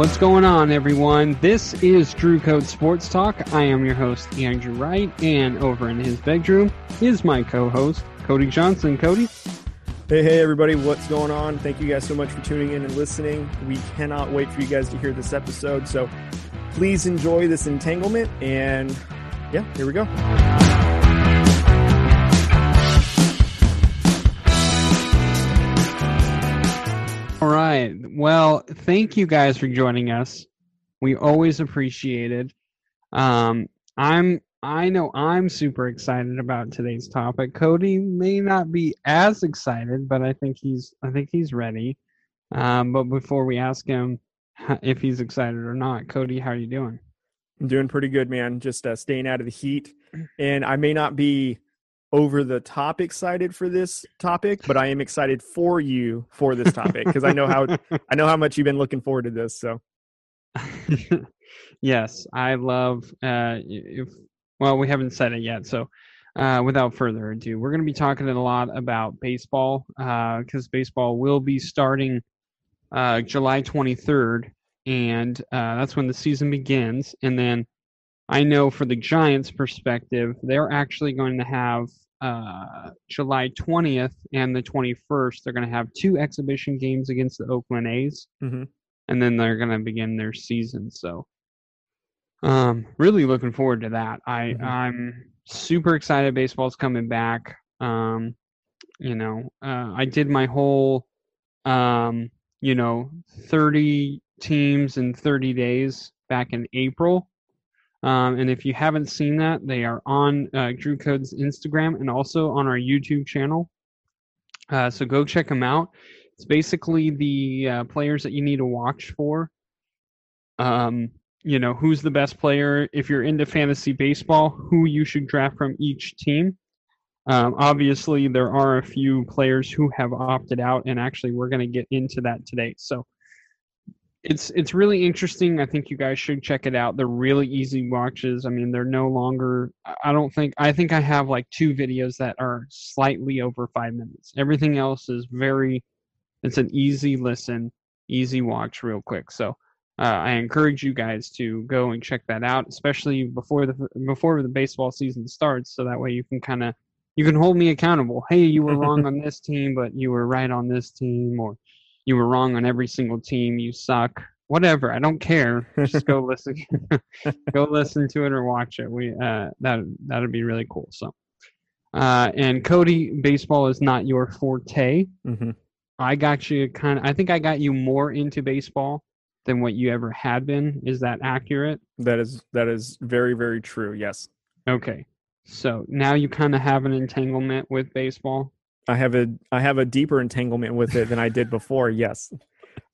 What's going on, everyone? This is Drew Code Sports Talk. I am your host, Andrew Wright, and over in his bedroom is my co-host, Cody Johnson. Cody. Hey, hey, everybody, what's going on? Thank you guys so much for tuning in and listening. We cannot wait for you guys to hear this episode. So please enjoy this entanglement. And yeah, here we go. Right. Well, thank you guys for joining us. We always appreciate it. Um, I'm I know I'm super excited about today's topic. Cody may not be as excited, but I think he's I think he's ready. Um, but before we ask him if he's excited or not, Cody, how are you doing? I'm doing pretty good, man. Just uh, staying out of the heat, and I may not be over the top excited for this topic, but I am excited for you for this topic because I know how I know how much you've been looking forward to this. So, yes, I love. Uh, if well, we haven't said it yet, so uh, without further ado, we're going to be talking a lot about baseball because uh, baseball will be starting uh, July 23rd, and uh, that's when the season begins. And then I know for the Giants' perspective, they're actually going to have uh, July 20th and the 21st. They're going to have two exhibition games against the Oakland A's, mm-hmm. and then they're going to begin their season. So, um, really looking forward to that. I mm-hmm. I'm super excited. Baseball's coming back. Um, you know, uh, I did my whole, um, you know, 30 teams in 30 days back in April um, and if you haven't seen that, they are on uh, Drew Code's Instagram and also on our YouTube channel. Uh, so go check them out. It's basically the uh, players that you need to watch for. Um, you know, who's the best player if you're into fantasy baseball, who you should draft from each team. Um, obviously, there are a few players who have opted out, and actually, we're going to get into that today. So, it's it's really interesting. I think you guys should check it out. They're really easy watches. I mean, they're no longer. I don't think. I think I have like two videos that are slightly over five minutes. Everything else is very. It's an easy listen, easy watch, real quick. So. Uh, I encourage you guys to go and check that out, especially before the before the baseball season starts, so that way you can kind of you can hold me accountable. Hey, you were wrong on this team, but you were right on this team, or you were wrong on every single team. You suck. Whatever. I don't care. Just go listen. go listen to it or watch it. We uh, that that'd be really cool. So, uh, and Cody, baseball is not your forte. Mm-hmm. I got you kind of. I think I got you more into baseball than what you ever had been. Is that accurate? That is that is very very true. Yes. Okay. So now you kind of have an entanglement with baseball. I have a I have a deeper entanglement with it than I did before. Yes,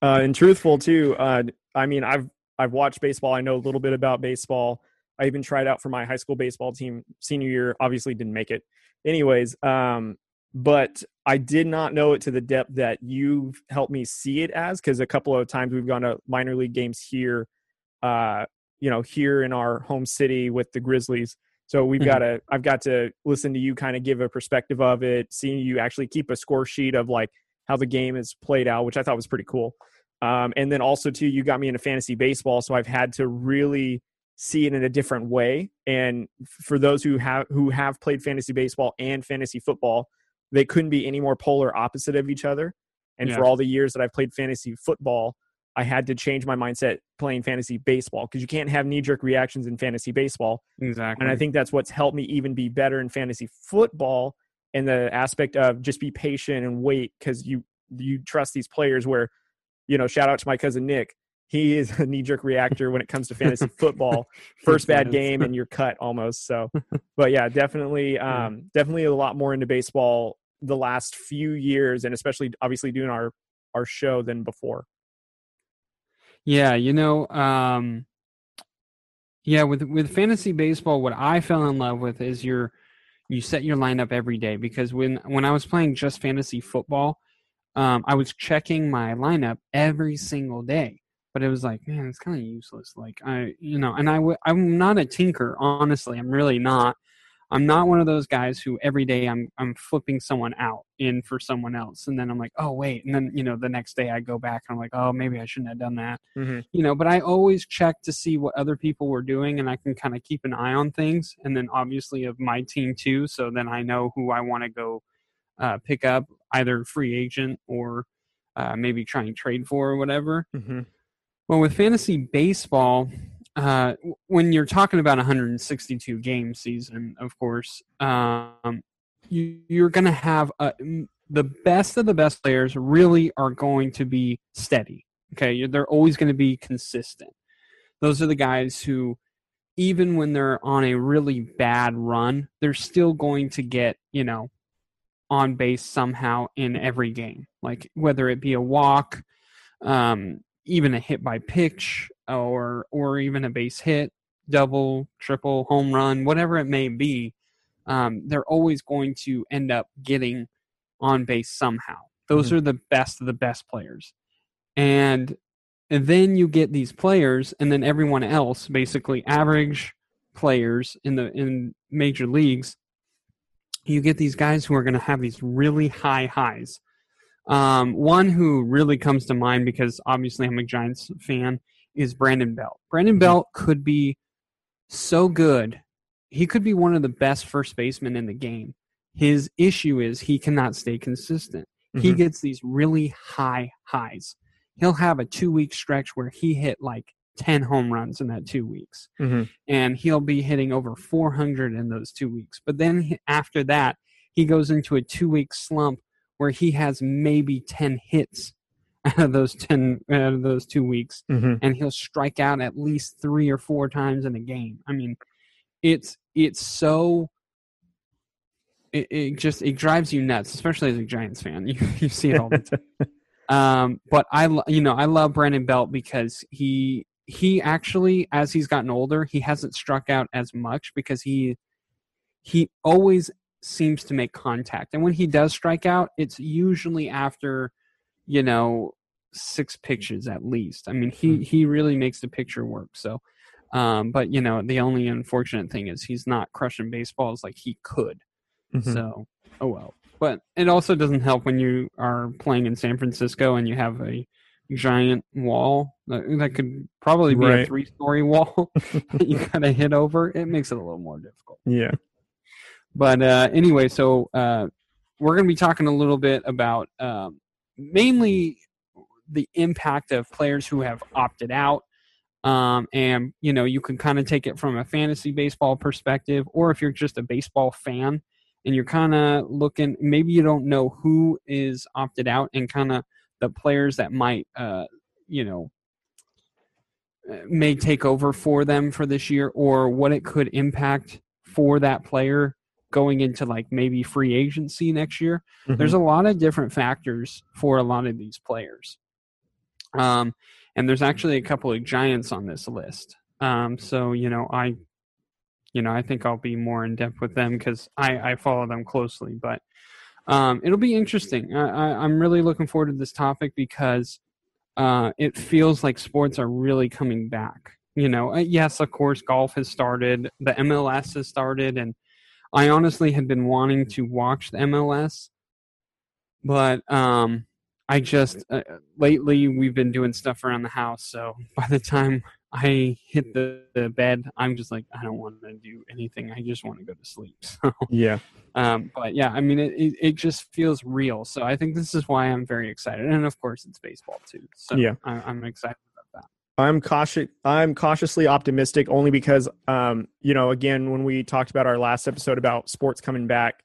uh, and truthful too. Uh, I mean, I've I've watched baseball. I know a little bit about baseball. I even tried out for my high school baseball team senior year. Obviously, didn't make it. Anyways, um, but I did not know it to the depth that you've helped me see it as. Because a couple of times we've gone to minor league games here, uh, you know, here in our home city with the Grizzlies so we've mm-hmm. got to, I've got to listen to you kind of give a perspective of it, seeing you actually keep a score sheet of like how the game is played out, which I thought was pretty cool. Um, and then also too, you got me into fantasy baseball, so I've had to really see it in a different way. And for those who have who have played fantasy baseball and fantasy football, they couldn't be any more polar opposite of each other. And yeah. for all the years that I've played fantasy football, I had to change my mindset playing fantasy baseball because you can't have knee jerk reactions in fantasy baseball. Exactly. And I think that's what's helped me even be better in fantasy football in the aspect of just be patient and wait because you you trust these players where, you know, shout out to my cousin Nick. He is a knee jerk reactor when it comes to fantasy football. First bad game and you're cut almost. So, but yeah, definitely, um, definitely a lot more into baseball the last few years, and especially obviously doing our our show than before. Yeah, you know, um, yeah, with with fantasy baseball, what I fell in love with is your you set your lineup every day because when when I was playing just fantasy football, um, I was checking my lineup every single day. But it was like, man, it's kind of useless. Like I, you know, and I w- I'm not a tinker, honestly. I'm really not. I'm not one of those guys who every day I'm I'm flipping someone out in for someone else, and then I'm like, oh wait, and then you know the next day I go back and I'm like, oh maybe I shouldn't have done that, hmm you know. But I always check to see what other people were doing, and I can kind of keep an eye on things, and then obviously of my team too, so then I know who I want to go uh, pick up, either free agent or uh, maybe try and trade for or whatever. hmm Well, with fantasy baseball, uh, when you're talking about 162 game season, of course, um, you, you're going to have a, m- the best of the best players really are going to be steady. Okay, they're always going to be consistent. Those are the guys who, even when they're on a really bad run, they're still going to get you know on base somehow in every game. Like whether it be a walk, um, even a hit by pitch or or even a base hit, double, triple, home run, whatever it may be, um, they're always going to end up getting on base somehow. Those Mhm. are the best of the best players, and and then you get these players, and then everyone else, basically average players in the in major leagues, you get these guys who are going to have these really high highs. Um, one who really comes to mind because obviously I'm a Giants fan is Brandon Belt. Brandon Mhm. Belt could be so good. He could be one of the best first basemen in the game. His issue is he cannot stay consistent. He Mhm. gets these really high highs. He'll have a two week stretch where he hit like 10 home runs in that two weeks hmm and he'll be hitting over 400 in those two weeks. But then after that, he goes into a two week slump where he has maybe 10 hits out of those 10 out of those two weeks, hmm and he'll strike out at least three or four times in a game. I mean, it's it's so. It, it just it drives you nuts, especially as a Giants fan. You, you see it all the time. Um, but I, you know, I love Brandon Belt because he he actually, as he's gotten older, he hasn't struck out as much because he he always seems to make contact, and when he does strike out, it's usually after, you know, six pictures at least. I mean, he Hmm. he really makes the picture work. So, um, but you know, the only unfortunate thing is he's not crushing baseballs like he could. Mhm. So, oh well. But it also doesn't help when you are playing in San Francisco and you have a giant wall that, that could probably be a three-story wall that you gotta hit over. It makes it a little more difficult. yeah. But uh, anyway, so uh, we're going to be talking a little bit about um, mainly the impact of players who have opted out. Um, and, you know, you can kind of take it from a fantasy baseball perspective, or if you're just a baseball fan and you're kind of looking, maybe you don't know who is opted out and kind of the players that might, uh, you know, uh, may take over for them for this year or what it could impact for that player going into like maybe free agency next year. There's a lot of different factors for a lot of these players. Um, and there's actually a couple of giants on this list. Um, so you know, I, you know, I think I'll be more in depth with them because I, I follow them closely. But um, it'll be interesting. I, I, I'm really looking forward to this topic because uh, it feels like sports are really coming back. You know, uh, yes, of course, golf has started, the MLS has started, and I honestly had been wanting to watch the MLS, but um, I just uh, lately we've been doing stuff around the house. So by the time I hit the, the bed, I'm just like I don't want to do anything. I just want to go to sleep. So, Yeah. um, but yeah, I mean, it, it it just feels real. So I think this is why I'm very excited, and of course it's baseball too. So Yeah. I, I'm excited. I'm cautious. I'm cautiously optimistic only because, um, you know, again, when we talked about our last episode about sports coming back,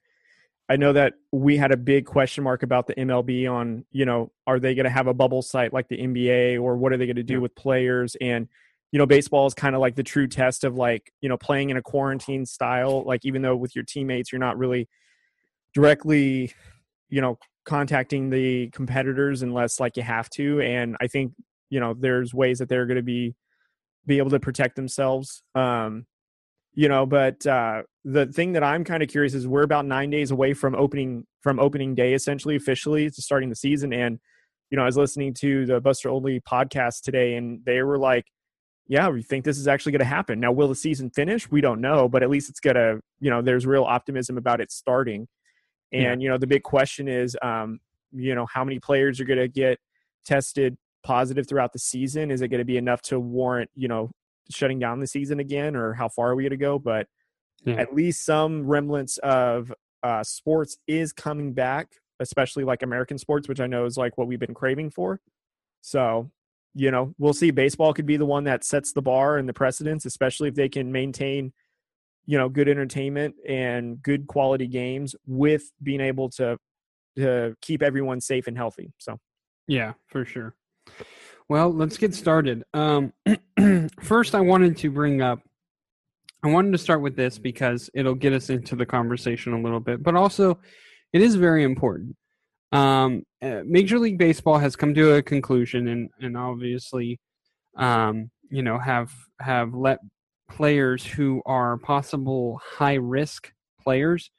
I know that we had a big question mark about the MLB on, you know, are they going to have a bubble site like the NBA or what are they going to do Yeah. with players? And, you know, baseball is kind of like the true test of like, you know, playing in a quarantine style. Like, even though with your teammates, you're not really directly, you know, contacting the competitors unless like you have to. And I think you know there's ways that they're going to be be able to protect themselves um you know but uh the thing that i'm kind of curious is we're about nine days away from opening from opening day essentially officially to starting the season and you know i was listening to the Buster Olney podcast today and they were like yeah, we think this is actually going to happen. Now, will the season finish? We don't know, but at least it's going to, you know, there's real optimism about it starting. And, yeah. you know, the big question is, um, you know, how many players are going to get tested positive throughout the season? Is it going to be enough to warrant, you know, shutting down the season again, or how far are we going to go? But yeah. at least some remnants of uh, sports is coming back, especially like American sports, which I know is like what we've been craving for. So, you know, we'll see. Baseball could be the one that sets the bar and the precedence, especially if they can maintain, you know, good entertainment and good quality games with being able to to keep everyone safe and healthy. So, yeah, for sure. Well, let's get started. Um, first, I wanted to bring up I wanted to start with this because it'll get us into the conversation a little bit, but also it is very important. Um, uh, Major League Baseball has come to a conclusion, and and obviously, um, you know, have have let players who are possible high risk players,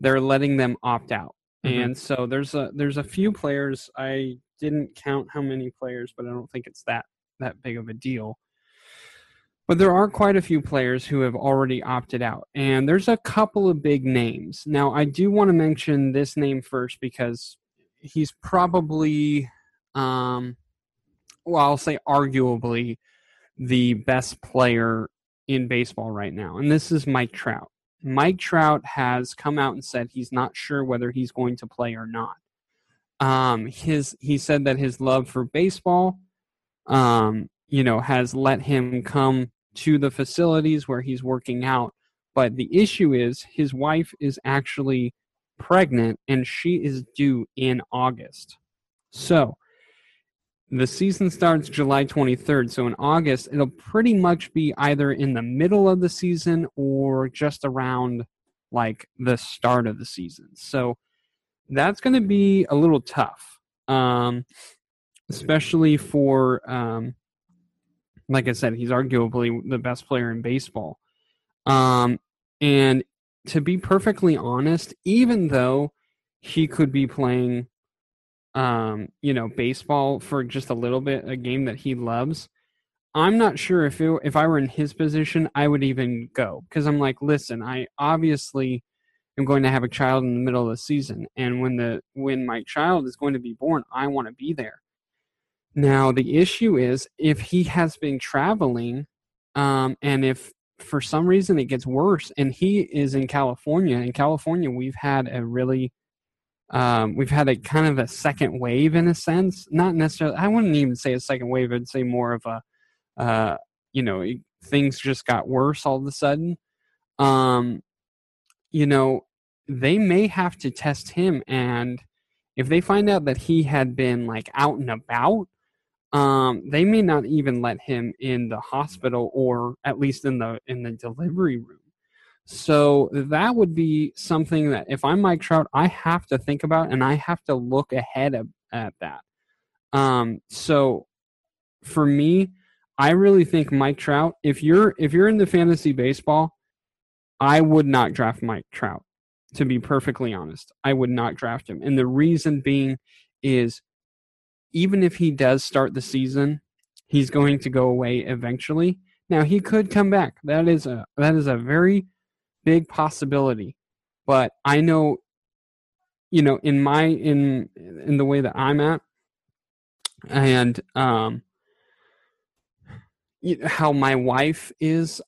they're letting them opt out. Mm-hmm. And so there's a there's a few players I didn't count how many players, but I don't think it's that that big of a deal. But there are quite a few players who have already opted out, and there's a couple of big names. Now, I do want to mention this name first because he's probably, um, well, I'll say arguably the best player in baseball right now, and this is Mike Trout. Mike Trout has come out and said he's not sure whether he's going to play or not. Um, his he said that his love for baseball, um, you know, has let him come to the facilities where he's working out. But the issue is his wife is actually pregnant and she is due in August. So the season starts July 23rd. So in August, it'll pretty much be either in the middle of the season or just around like the start of the season. So that's going to be a little tough, um, especially for um, like I said, he's arguably the best player in baseball. Um, and to be perfectly honest, even though he could be playing, um, you know, baseball for just a little bit, a game that he loves, I'm not sure if it, if I were in his position, I would even go because I'm like, listen, I obviously am going to have a child in the middle of the season, and when the when my child is going to be born, I want to be there. Now, the issue is if he has been traveling, um, and if for some reason it gets worse, and he is in California, in California, we've had a really, um, we've had a kind of a second wave in a sense. Not necessarily, I wouldn't even say a second wave, I'd say more of a, uh, you know, things just got worse all of a sudden. Um, you know, they may have to test him, and if they find out that he had been like out and about, um, they may not even let him in the hospital or at least in the in the delivery room. So that would be something that if I'm Mike Trout, I have to think about and I have to look ahead of, at that. Um, so for me, I really think Mike Trout. If you're if you're into fantasy baseball, I would not draft Mike Trout. To be perfectly honest, I would not draft him, and the reason being is even if he does start the season, he's going to go away eventually. Now he could come back. That is a that is a very big possibility. But I know you know in my in in the way that I'm at and um how my wife is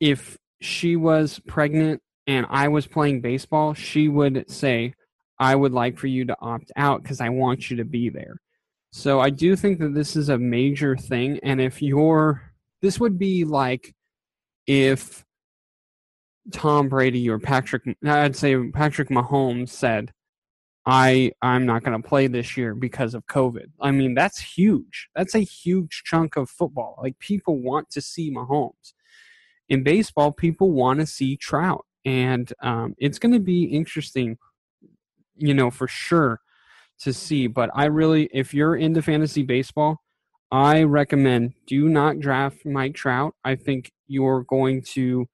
if she was pregnant and I was playing baseball, she would say, I would like for you to opt out because I want you to be there. So I do think that this is a major thing. And if you're, this would be like if Tom Brady or Patrick, I'd say Patrick Mahomes said, I I'm not going to play this year because of COVID. I mean, that's huge. That's a huge chunk of football. Like people want to see Mahomes. In baseball, people want to see Trout, and um, it's going to be interesting, you know, for sure to see. But I really, if you're into fantasy baseball, I recommend do not draft Mike Trout. I think you're going to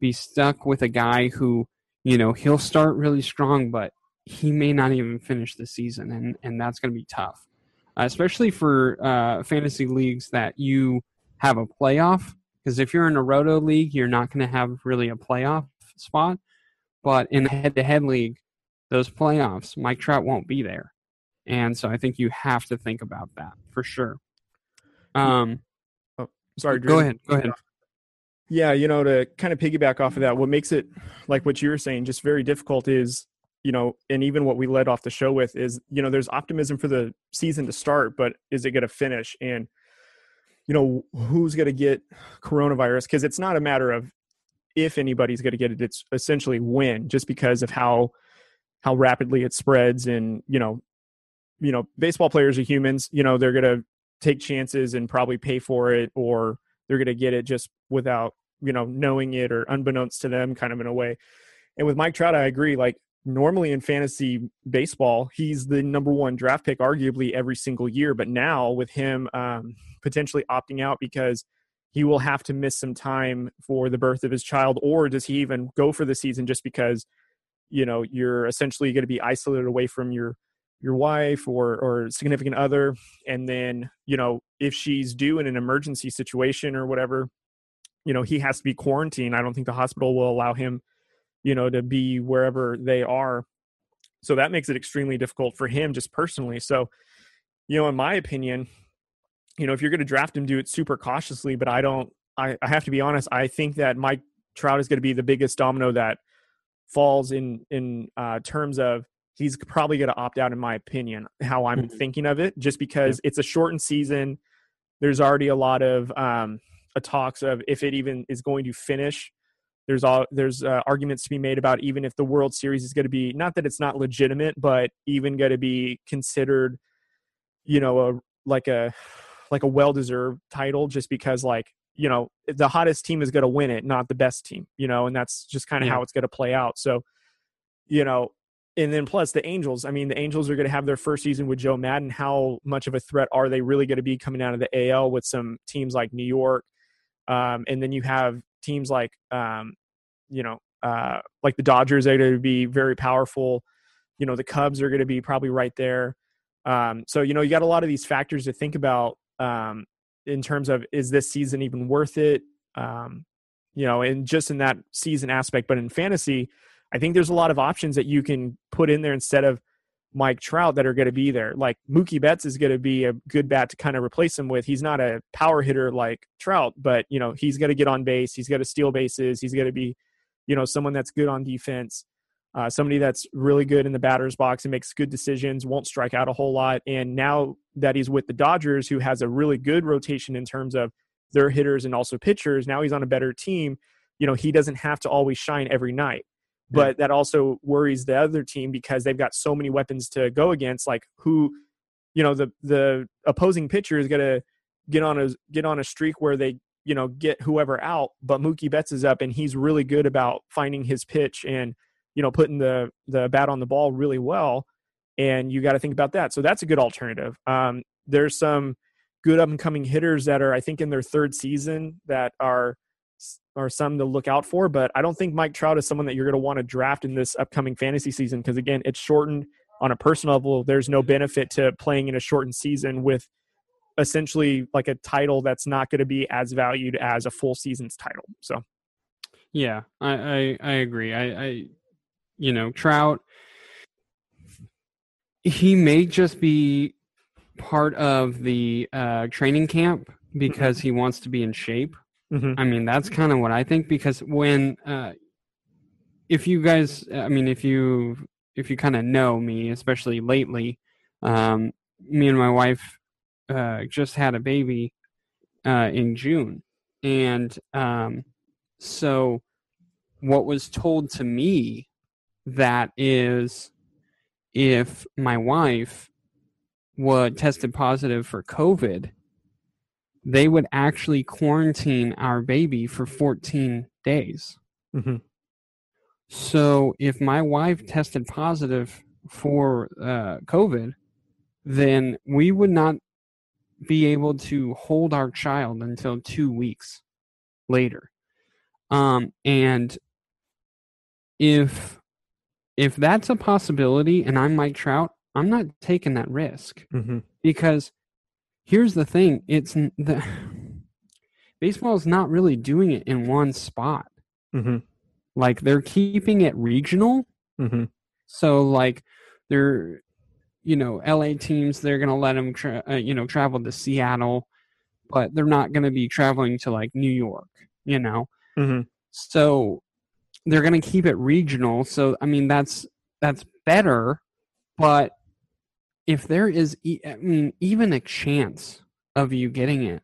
be stuck with a guy who, you know, he'll start really strong, but he may not even finish the season, and and that's going to be tough, uh, especially for uh, fantasy leagues that you have a playoff because if you're in a roto league, you're not going to have really a playoff spot. But in the head-to-head league, those playoffs, Mike Trout won't be there, and so I think you have to think about that for sure. Um, oh, sorry, Drew. go ahead. Go ahead. Yeah, you know, to kind of piggyback off of that, what makes it like what you were saying, just very difficult is, you know, and even what we led off the show with is, you know, there's optimism for the season to start, but is it going to finish? And, you know, who's going to get coronavirus? Because it's not a matter of if anybody's going to get it; it's essentially when, just because of how how rapidly it spreads, and you know, you know, baseball players are humans. You know, they're going to take chances and probably pay for it, or they're going to get it just without you know knowing it or unbeknownst to them kind of in a way and with mike trout i agree like normally in fantasy baseball he's the number one draft pick arguably every single year but now with him um, potentially opting out because he will have to miss some time for the birth of his child or does he even go for the season just because you know you're essentially going to be isolated away from your your wife or or significant other? And then you know if she's due in an emergency situation or whatever you know he has to be quarantined. I don't think the hospital will allow him you know to be wherever they are. So that makes it extremely difficult for him just personally. So you know in my opinion you know if you're going to draft him do it super cautiously but i don't I, I have to be honest i think that mike trout is going to be the biggest domino that falls in in uh, terms of he's probably going to opt out in my opinion how i'm mm-hmm. thinking of it just because yeah. it's a shortened season there's already a lot of um, a talks of if it even is going to finish. There's all there's uh, arguments to be made about even if the World Series is going to be not that it's not legitimate, but even going to be considered, you know, a like a like a well deserved title just because like you know the hottest team is going to win it, not the best team, you know, and that's just kind of yeah. how it's going to play out. So, you know, and then plus the Angels. I mean, the Angels are going to have their first season with Joe Maddon How much of a threat are they really going to be coming out of the AL with some teams like New York, um, and then you have teams like, um, you know, uh, like the Dodgers are going to be very powerful. You know, the Cubs are going to be probably right there. Um, so, you know, you got a lot of these factors to think about um, in terms of is this season even worth it? Um, you know, and just in that season aspect, but in fantasy, I think there's a lot of options that you can put in there instead of Mike Trout that are going to be there. Like Mookie Betts is going to be a good bat to kind of replace him with. He's not a power hitter like Trout, but you know he's going to get on base. He's going to steal bases. He's going to be, you know, someone that's good on defense. Uh, somebody that's really good in the batter's box and makes good decisions, won't strike out a whole lot. And now that he's with the Dodgers, who has a really good rotation in terms of their hitters and also pitchers, now he's on a better team. You know, he doesn't have to always shine every night but that also worries the other team because they've got so many weapons to go against like who you know the the opposing pitcher is going to get on a get on a streak where they you know get whoever out but Mookie Betts is up and he's really good about finding his pitch and you know putting the the bat on the ball really well and you got to think about that so that's a good alternative um, there's some good up and coming hitters that are i think in their third season that are are some to look out for. But I don't think Mike Trout is someone that you're going to want to draft in this upcoming fantasy season because again, it's shortened on a personal level. There's no benefit to playing in a shortened season with essentially like a title that's not going to be as valued as a full season's title. So, yeah, I I, I agree. I, I you know Trout. He may just be part of the uh, training camp mm-hmm. because he wants to be in shape Mm-hmm. I mean, that's kind of what I think because when, uh, if you guys, I mean, if you if you kind of know me, especially lately, um, me and my wife uh, just had a baby uh, in June, and um, so what was told to me that is if my wife was tested positive for COVID, they would actually quarantine our baby for 14 days. Mm-hmm. So if my wife tested positive for uh, COVID, then we would not be able to hold our child until two weeks later. Um, and if if that's a possibility, and I'm Mike Trout, I'm not taking that risk mm-hmm. because here's the thing it's the baseball is not really doing it in one spot. Mm-hmm. Like they're keeping it regional. Mm-hmm. So like they're, you know, LA teams they're gonna let them, tra- uh, you know, travel to Seattle, but they're not gonna be traveling to like New York. You know, Mm-hmm. so they're gonna keep it regional. So I mean that's that's better, but if there is, e- I mean, even a chance of you getting it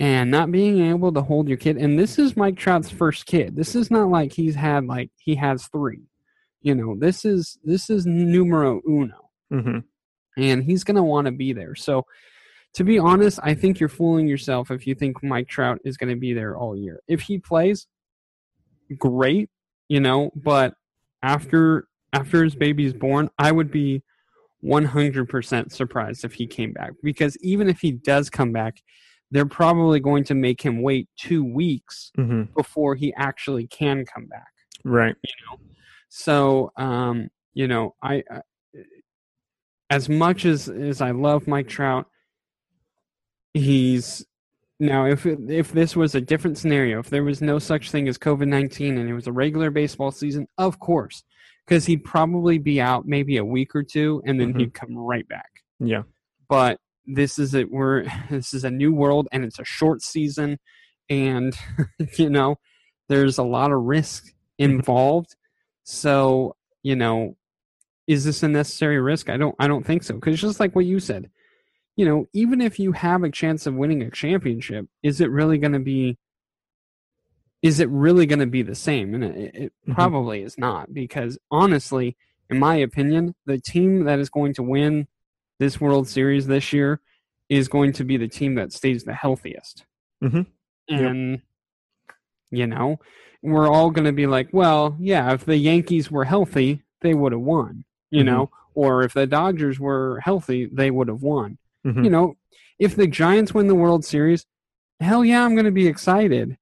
and not being able to hold your kid, and this is Mike Trout's first kid. This is not like he's had like he has three. You know, this is this is numero uno, Mm-hmm. and he's gonna want to be there. So, to be honest, I think you're fooling yourself if you think Mike Trout is gonna be there all year. If he plays, great, you know, but after after his baby's born, I would be 100% surprised if he came back because even if he does come back, they're probably going to make him wait 2 weeks Mm-hmm. before he actually can come back. Right. You know? So, um, you know, I, I as much as as I love Mike Trout, he's now if it, if this was a different scenario, if there was no such thing as COVID nineteen and it was a regular baseball season, of course, because he'd probably be out maybe a week or two, and then Mhm. he'd come right back. Yeah. But this is it. We're this is a new world, and it's a short season, and you know, there's a lot of risk involved. So you know, is this a necessary risk? I don't. I don't think so. Because just like what you said, you know, even if you have a chance of winning a championship, is it really going to be? Is it really going to be the same? And it, it Mhm. probably is not. Because honestly, in my opinion, the team that is going to win this World Series this year is going to be the team that stays the healthiest. Mhm. Yep. And you know, we're all going to be like, well, yeah, if the Yankees were healthy, they would have won. You Mhm. know, or if the Dodgers were healthy, they would have won. Mhm. You know, if the Giants win the World Series, hell yeah, I'm going to be excited.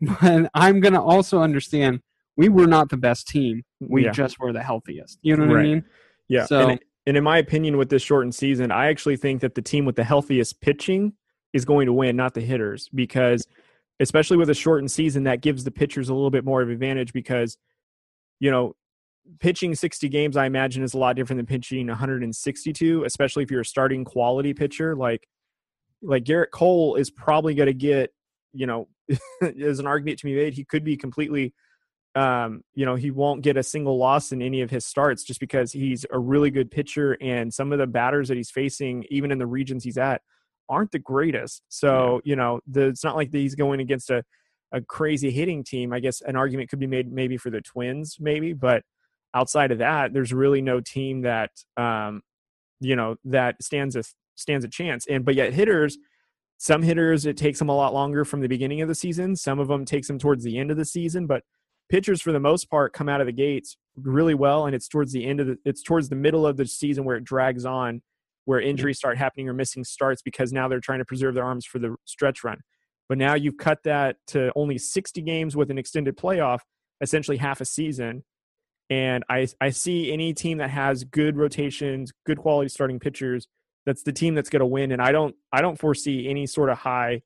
But I'm going to also understand we were not the best team. We Yeah. just were the healthiest. You know what I mean? Yeah. So- and, and in my opinion, with this shortened season, I actually think that the team with the healthiest pitching is going to win, not the hitters, because especially with a shortened season, that gives the pitchers a little bit more of advantage because, you know, pitching 60 games, I imagine, is a lot different than pitching 162, especially if you're a starting quality pitcher. Like, like Gerrit Cole is probably going to get, you know, there's an argument to be made. He could be completely um, you know, he won't get a single loss in any of his starts just because he's a really good pitcher and some of the batters that he's facing, even in the regions he's at, aren't the greatest. So, you know, the, it's not like he's going against a, a crazy hitting team. I guess an argument could be made maybe for the Twins, maybe, but outside of that, there's really no team that, um, you know, that stands a stands a chance. And but yet hitters, some hitters it takes them a lot longer from the beginning of the season. Some of them takes them towards the end of the season, but pitchers for the most part come out of the gates really well and it's towards the end of the it's towards the middle of the season where it drags on where injuries start happening or missing starts because now they're trying to preserve their arms for the stretch run but now you've cut that to only 60 games with an extended playoff essentially half a season and i i see any team that has good rotations good quality starting pitchers that's the team that's going to win and i don't i don't foresee any sort of high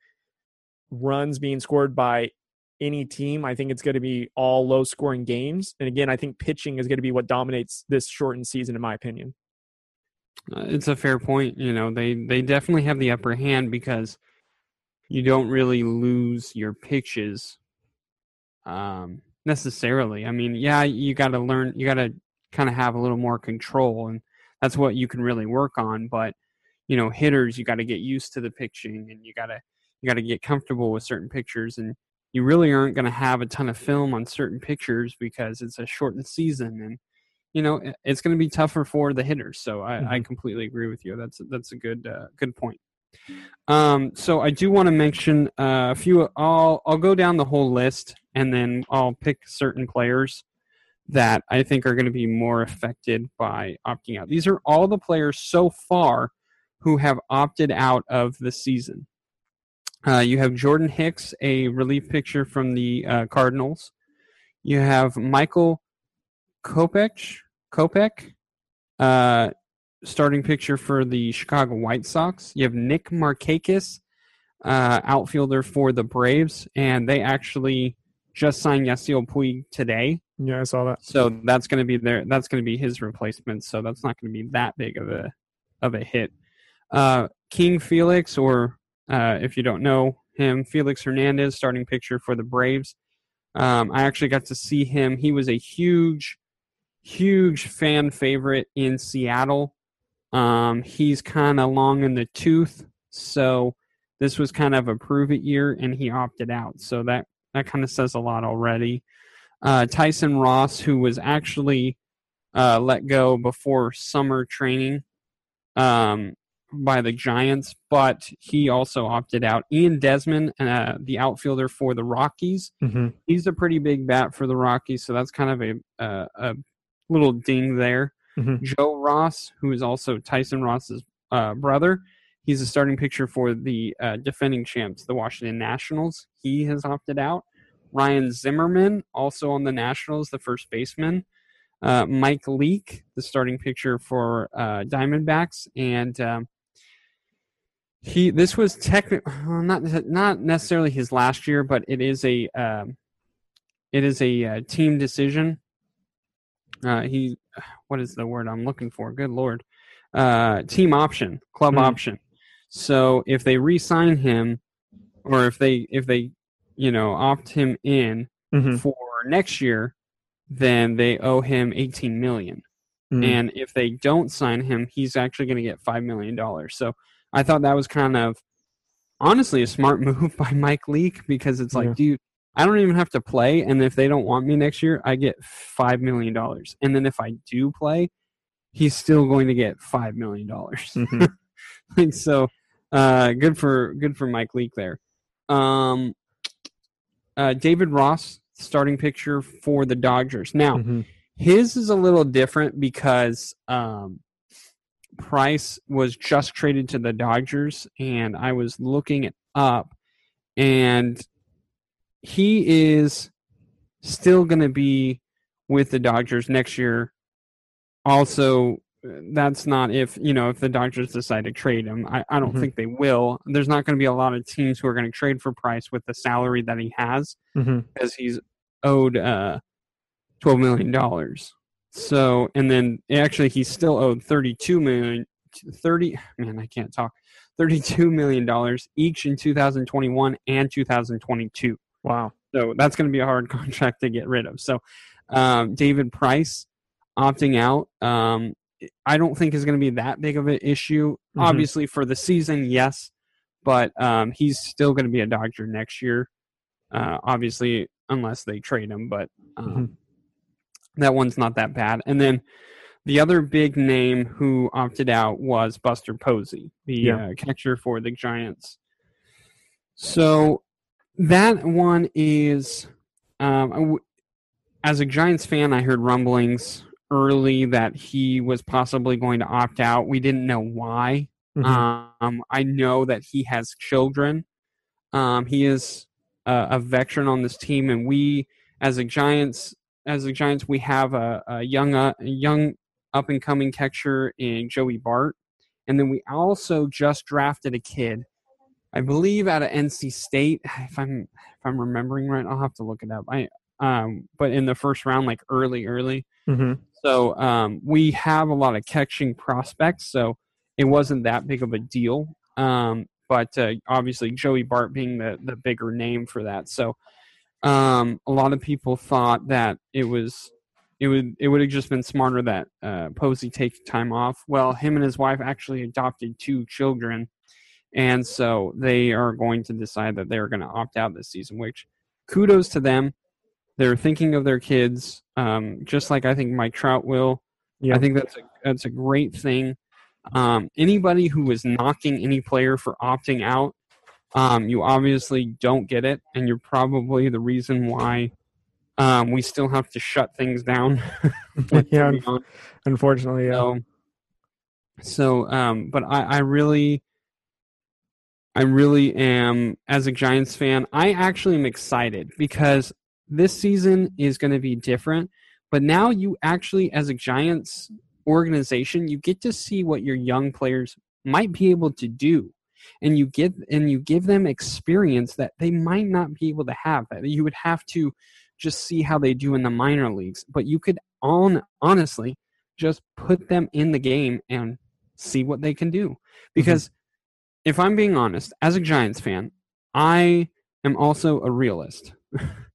runs being scored by any team. I think it's going to be all low scoring games. And again, I think pitching is going to be what dominates this shortened season, in my opinion. Uh, it's a fair point. You know, they they definitely have the upper hand because you don't really lose your pitches um, necessarily. I mean, yeah, you got to learn. You got to kind of have a little more control, and that's what you can really work on. But you know, hitters, you got to get used to the pitching, and you got to you got to get comfortable with certain pictures, and you really aren't going to have a ton of film on certain pictures because it's a shortened season, and you know it's going to be tougher for the hitters. So I, I completely agree with you. That's that's a good uh, good point. Um, so I do want to mention uh, a few. I'll I'll go down the whole list and then I'll pick certain players that I think are going to be more affected by opting out. These are all the players so far who have opted out of the season. Uh, you have Jordan Hicks, a relief pitcher from the uh, Cardinals. You have Michael Kopech, Kopech, uh, starting pitcher for the Chicago White Sox. You have Nick Markakis, uh, outfielder for the Braves, and they actually just signed Yasiel Puig today. Yeah, I saw that. So that's going to be their that's going to be his replacement. So that's not going to be that big of a of a hit. Uh, King Felix, or uh, if you don't know him, Felix Hernandez, starting pitcher for the Braves. Um, I actually got to see him. He was a huge, huge fan favorite in Seattle. Um, he's kind of long in the tooth, so this was kind of a prove it year, and he opted out. So that that kind of says a lot already. Uh, Tyson Ross, who was actually uh, let go before summer training um, by the Giants, but he also opted out. Ian Desmond, uh, the outfielder for the Rockies, Mm-hmm. he's a pretty big bat for the Rockies, so that's kind of a uh, a little ding there. Mhm. Joe Ross, who is also Tyson Ross's uh, brother, he's a starting pitcher for the uh, defending champs, the Washington Nationals. He has opted out. Ryan Zimmerman, also on the Nationals, the first baseman. Uh, Mike Leake, the starting pitcher for uh, Diamondbacks, and um, he this was technically not not necessarily his last year, but it is a um, it is a uh, team decision. Uh, he, what is the word I'm looking for? Good lord, uh, team option, club Hmm. option. So if they re-sign him, or if they if they you know opt him in Mhm. for next year, then they owe him 18 million. Mhm. And if they don't sign him, he's actually going to get five million dollars. So I thought that was kind of honestly a smart move by Mike Leake because it's like, Yeah. dude, I don't even have to play, and if they don't want me next year, I get five million dollars. And then if I do play, he's still going to get five million dollars. Mhm. So uh, good for good for Mike Leake there. Um, uh, David Ross starting picture for the Dodgers. Now Mhm. his is a little different because um, Price was just traded to the Dodgers, and I was looking it up, and he is still going to be with the Dodgers next year. Also, that's not if you know if the Dodgers decide to trade him. I, I don't Mhm. think they will. There's not going to be a lot of teams who are going to trade for Price with the salary that he has Mhm. because he's owed uh, twelve million dollars. So, and then actually, he's still owed thirty-two million. Thirty man, I can't talk. Thirty-two million dollars each in 2021 and 2022. Wow. So that's going to be a hard contract to get rid of. So, um, David Price opting out, um, I don't think is going to be that big of an issue. Mhm. Obviously, for the season, yes, but um, he's still going to be a Dodger next year. Uh, obviously, unless they trade him, but um, Mhm. that one's not that bad. And then the other big name who opted out was Buster Posey, the Yeah. uh, catcher for the Giants. So that one is, um, as a Giants fan, I heard rumblings early that he was possibly going to opt out. We didn't know why. Mhm. Um, I know that he has children. Um, he is a, a veteran on this team, and we, as a Giants, as a Giants, we have a, a young, uh, young up and coming catcher in Joey Bart, and then we also just drafted a kid, I believe, out of NC State. If I'm if I'm remembering right, I'll have to look it up. I um, but in the first round, like early, early. Mhm. So um, we have a lot of catching prospects, so it wasn't that big of a deal. Um, but uh, obviously, Joey Bart being the, the bigger name for that. So um, a lot of people thought that it was it would it would have just been smarter that uh, Posey take time off. Well, him and his wife actually adopted two children, and so they are going to decide that they're going to opt out this season. Which kudos to them. They're thinking of their kids, um, just like I think Mike Trout will. Yeah. I think that's a that's a great thing. Um, anybody who is knocking any player for opting out, um, you obviously don't get it, and you're probably the reason why um, we still have to shut things down. yeah. Unfortunately, yeah. So, so um, but I, I really, I really am as a Giants fan. I actually am excited because this season is going to be different. But now you actually, as a Giants organization, you get to see what your young players might be able to do. and you get and you give them experience that they might not be able to have that you would have to just see how they do in the minor leagues but you could on honestly just put them in the game and see what they can do because mm-hmm. if i'm being honest as a giants fan i am also a realist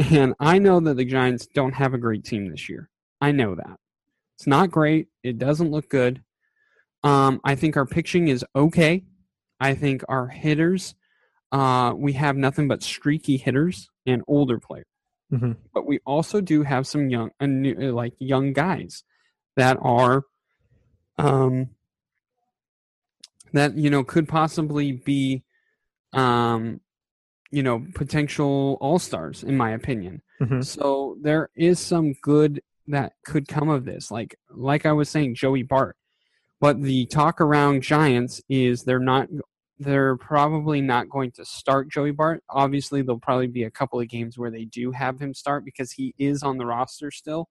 and i know that the giants don't have a great team this year i know that it's not great it doesn't look good um, I think our pitching is okay. I think our hitters, uh, we have nothing but streaky hitters and older players. Mm-hmm. But we also do have some young, uh, new, like young guys that are, um, that you know could possibly be, um, you know, potential all stars in my opinion. Mm-hmm. So there is some good that could come of this. Like like I was saying, Joey Bart but the talk around Giants is they're not they're probably not going to start Joey Bart. Obviously, there'll probably be a couple of games where they do have him start because he is on the roster still.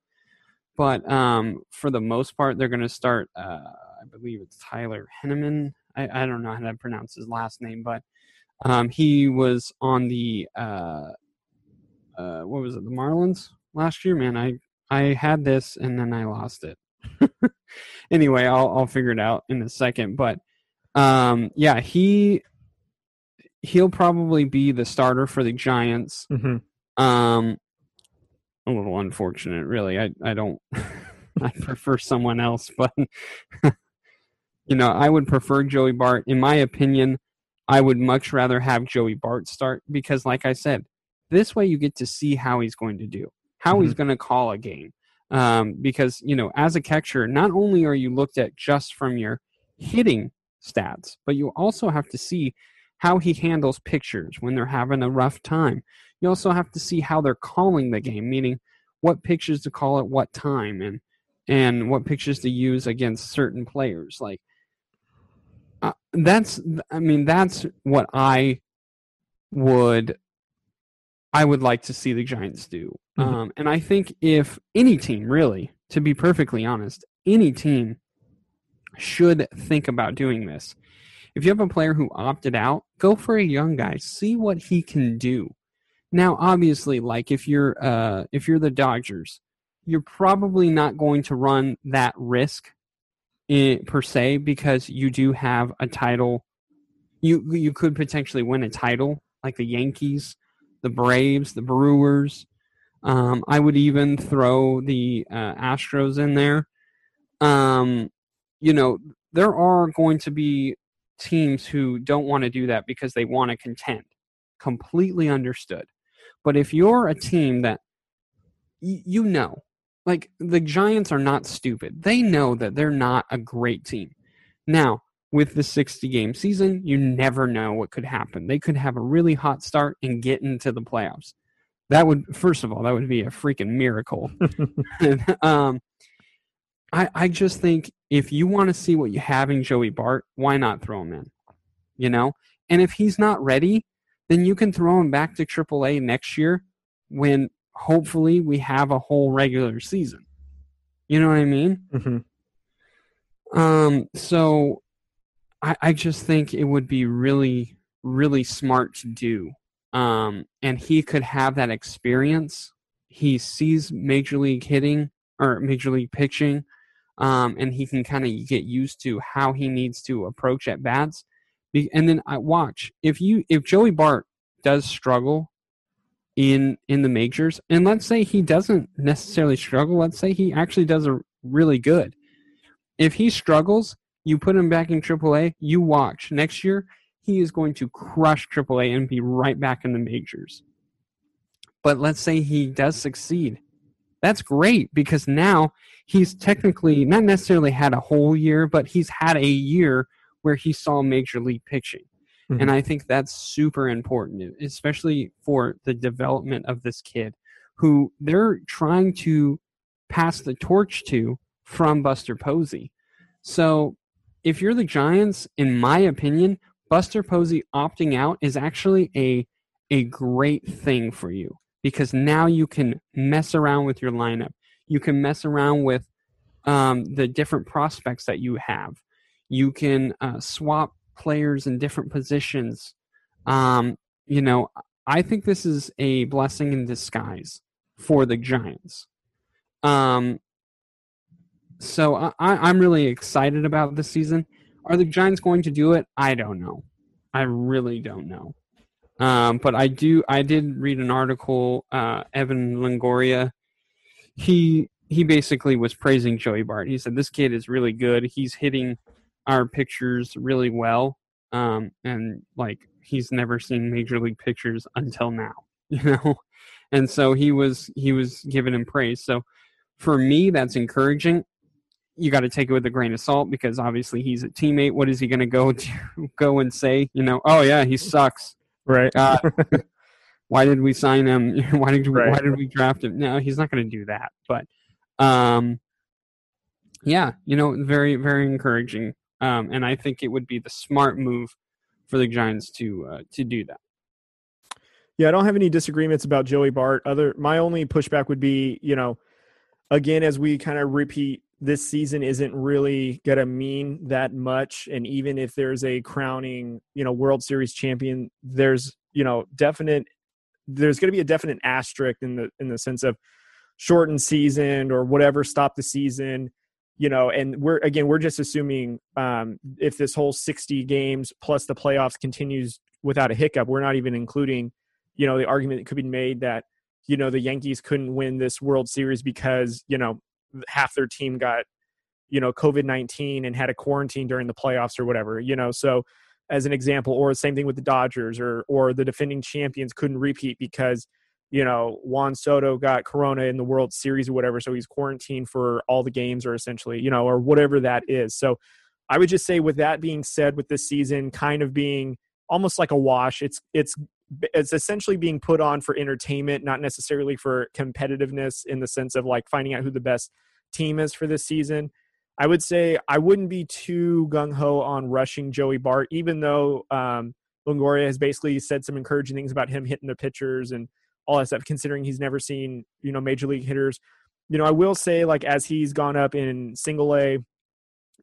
But um, for the most part, they're going to start. Uh, I believe it's Tyler Henneman. I, I, don't know how to pronounce his last name, but um, he was on the uh, uh, what was it? The Marlins last year. Man, I I had this and then I lost it. anyway, I'll I'll figure it out in a second. But um, yeah, he he'll probably be the starter for the Giants. Mm-hmm. Um, a little unfortunate, really. I I don't. I prefer someone else, but you know, I would prefer Joey Bart. In my opinion, I would much rather have Joey Bart start because, like I said, this way you get to see how he's going to do, how mm-hmm. he's going to call a game um, because you know as a catcher not only are you looked at just from your hitting stats but you also have to see how he handles pictures when they're having a rough time you also have to see how they're calling the game meaning what pictures to call at what time and and what pictures to use against certain players like uh, that's i mean that's what i would I would like to see the Giants do. Mm-hmm. Um, and I think if any team, really, to be perfectly honest, any team should think about doing this. If you have a player who opted out, go for a young guy. See what he can do. Now, obviously, like if you're uh, if you're the Dodgers, you're probably not going to run that risk in, per se because you do have a title. You you could potentially win a title like the Yankees the Braves, the Brewers. Um, I would even throw the uh, Astros in there. Um, you know, there are going to be teams who don't want to do that because they want to contend. Completely understood. But if you're a team that y- you know, like the Giants are not stupid, they know that they're not a great team. Now, with the 60 game season, you never know what could happen. They could have a really hot start and get into the playoffs. That would, first of all, that would be a freaking miracle. um, I, I just think if you want to see what you have in Joey Bart, why not throw him in? You know? And if he's not ready, then you can throw him back to AAA next year when hopefully we have a whole regular season. You know what I mean? Mm-hmm. Um, so I, I just think it would be really, really smart to do. Um, and he could have that experience. He sees major league hitting or major league pitching, um, and he can kind of get used to how he needs to approach at bats. And then I watch if you if Joey Bart does struggle in in the majors, and let's say he doesn't necessarily struggle. Let's say he actually does a really good. If he struggles, you put him back in AAA, you watch. Next year, he is going to crush AAA and be right back in the majors. But let's say he does succeed. That's great because now he's technically not necessarily had a whole year, but he's had a year where he saw major league pitching. Mm-hmm. And I think that's super important, especially for the development of this kid who they're trying to pass the torch to from Buster Posey. So if you're the Giants, in my opinion, Buster Posey opting out is actually a a great thing for you because now you can mess around with your lineup. You can mess around with um, the different prospects that you have. You can uh, swap players in different positions. Um, you know, I think this is a blessing in disguise for the Giants. Um, so I, I'm really excited about this season. Are the Giants going to do it? I don't know. I really don't know. Um, but I do. I did read an article. Uh, Evan Longoria, he he basically was praising Joey Bart. He said this kid is really good. He's hitting our pictures really well. Um, and like he's never seen major league pictures until now, you know. And so he was he was giving him praise. So for me, that's encouraging. You got to take it with a grain of salt because obviously he's a teammate. What is he going to go to go and say? You know, oh yeah, he sucks. Right. Uh, why did we sign him? why did we, right. why did we draft him? No, he's not going to do that. But um, yeah, you know, very very encouraging. Um, and I think it would be the smart move for the Giants to uh, to do that. Yeah, I don't have any disagreements about Joey Bart. Other my only pushback would be, you know, again as we kind of repeat this season isn't really going to mean that much and even if there's a crowning, you know, World Series champion, there's, you know, definite there's going to be a definite asterisk in the in the sense of shortened season or whatever stop the season you know, and we're again we're just assuming um, if this whole 60 games plus the playoffs continues without a hiccup, we're not even including, you know, the argument that could be made that you know the Yankees couldn't win this World Series because you know half their team got you know COVID 19 and had a quarantine during the playoffs or whatever, you know, so as an example, or the same thing with the Dodgers or or the defending champions couldn't repeat because you know, Juan Soto got corona in the World Series or whatever, so he's quarantined for all the games or essentially, you know, or whatever that is. So I would just say with that being said with this season kind of being almost like a wash, it's it's it's essentially being put on for entertainment, not necessarily for competitiveness in the sense of like finding out who the best team is for this season. I would say I wouldn't be too gung ho on rushing Joey Bart, even though um, Longoria has basically said some encouraging things about him hitting the pitchers and all that stuff, considering he's never seen, you know, major league hitters. You know, I will say, like, as he's gone up in single A,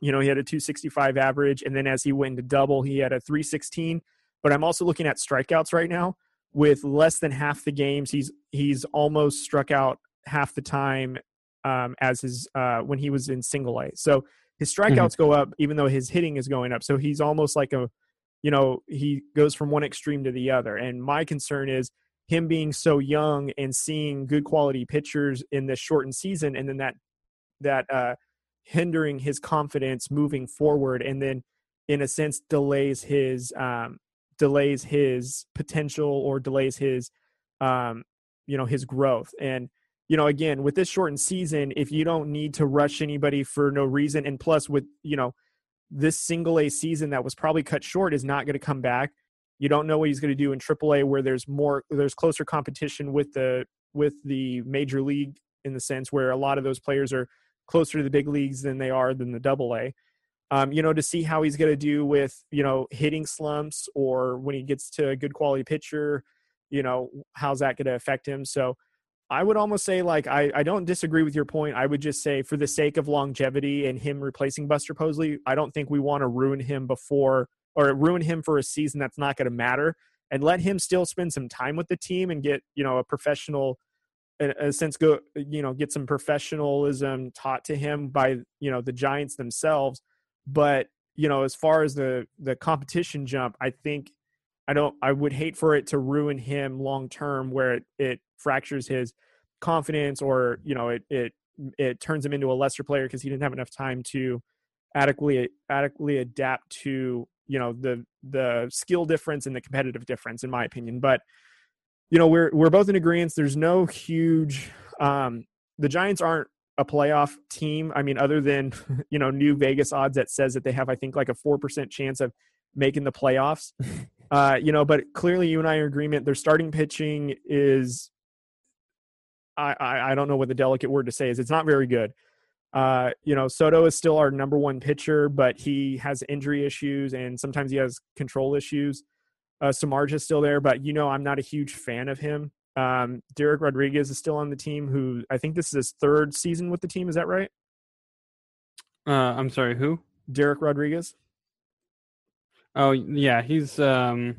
you know, he had a 265 average. And then as he went to double, he had a 316. But I'm also looking at strikeouts right now. With less than half the games, he's he's almost struck out half the time um, as his uh, when he was in single A. So his strikeouts mm-hmm. go up, even though his hitting is going up. So he's almost like a, you know, he goes from one extreme to the other. And my concern is him being so young and seeing good quality pitchers in this shortened season and then that that uh hindering his confidence moving forward and then in a sense delays his um delays his potential or delays his um you know his growth. And you know again with this shortened season if you don't need to rush anybody for no reason and plus with you know this single a season that was probably cut short is not going to come back you don't know what he's going to do in AAA, where there's more, there's closer competition with the with the major league in the sense where a lot of those players are closer to the big leagues than they are than the Double A. Um, you know, to see how he's going to do with you know hitting slumps or when he gets to a good quality pitcher, you know, how's that going to affect him? So. I would almost say like I, I don't disagree with your point. I would just say for the sake of longevity and him replacing Buster Posey, I don't think we want to ruin him before or ruin him for a season that's not going to matter and let him still spend some time with the team and get you know a professional in a sense go you know get some professionalism taught to him by you know the giants themselves. But you know as far as the the competition jump i think i don't i would hate for it to ruin him long term where it, it fractures his confidence or you know it it it turns him into a lesser player because he didn't have enough time to adequately adequately adapt to you know the the skill difference and the competitive difference in my opinion but you know we're we're both in agreement there's no huge um the giants aren't a playoff team. I mean other than you know new vegas odds that says that they have i think like a 4% chance of making the playoffs uh you know but clearly you and i are in agreement their starting pitching is I, I i don't know what the delicate word to say is it's not very good uh, you know, Soto is still our number one pitcher, but he has injury issues and sometimes he has control issues. Uh, is still there, but you know, I'm not a huge fan of him. Um, Dereck Rodriguez is still on the team. Who I think this is his third season with the team. Is that right? Uh, I'm sorry, who? Dereck Rodriguez. Oh yeah, he's. um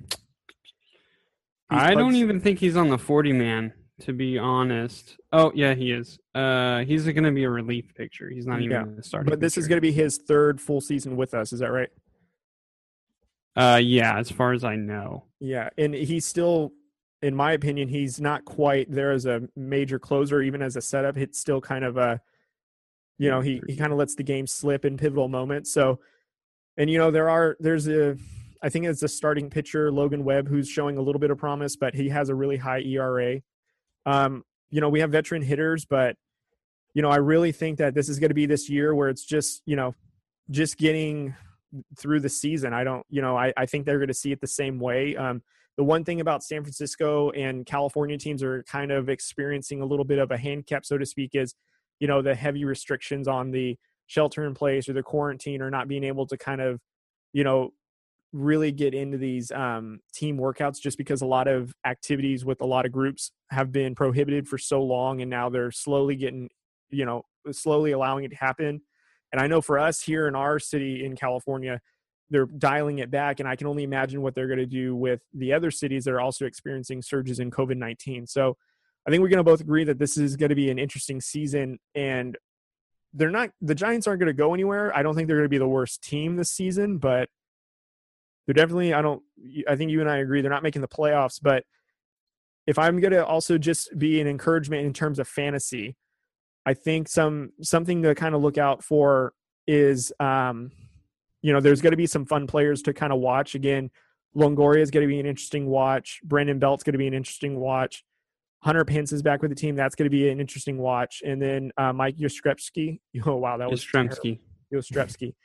He's I don't even think he's on the forty man. To be honest. Oh yeah, he is. Uh, he's going to be a relief pitcher. He's not even Yeah, the starting. But this is going to be his third full season with us. Is that right? Uh, yeah, as far as I know. Yeah, and he's still, in my opinion, he's not quite there as a major closer, even as a setup. It's still kind of a, you know, he he kind of lets the game slip in pivotal moments. So, and you know, there are there's a, I think it's a starting pitcher Logan Webb who's showing a little bit of promise, but he has a really high ERA. Um, you know, we have veteran hitters, but you know, I really think that this is going to be this year where it's just you know, just getting through the season. I don't, you know, I, I think they're going to see it the same way. Um, the one thing about San Francisco and California teams are kind of experiencing a little bit of a handicap, so to speak, is, you know, the heavy restrictions on the shelter in place or the quarantine or not being able to kind of, you know, really get into these um, team workouts just because a lot of activities with a lot of groups have been prohibited for so long and now they're slowly getting, you know, slowly allowing it to happen. And I know for us here in our city in California, they're dialing it back. And I can only imagine what they're going to do with the other cities that are also experiencing surges in COVID 19. So I think we're going to both agree that this is going to be an interesting season. And they're not, the Giants aren't going to go anywhere. I don't think they're going to be the worst team this season, but they're definitely, I don't, I think you and I agree, they're not making the playoffs. But if I'm going to also just be an encouragement in terms of fantasy, I think some something to kind of look out for is, um, you know, there's going to be some fun players to kind of watch. Again, Longoria is going to be an interesting watch. Brandon Belt's going to be an interesting watch. Hunter Pence is back with the team. That's going to be an interesting watch. And then uh, Mike Yastrzemski. Oh wow, that was. Yastrzemski. Yastrzemski.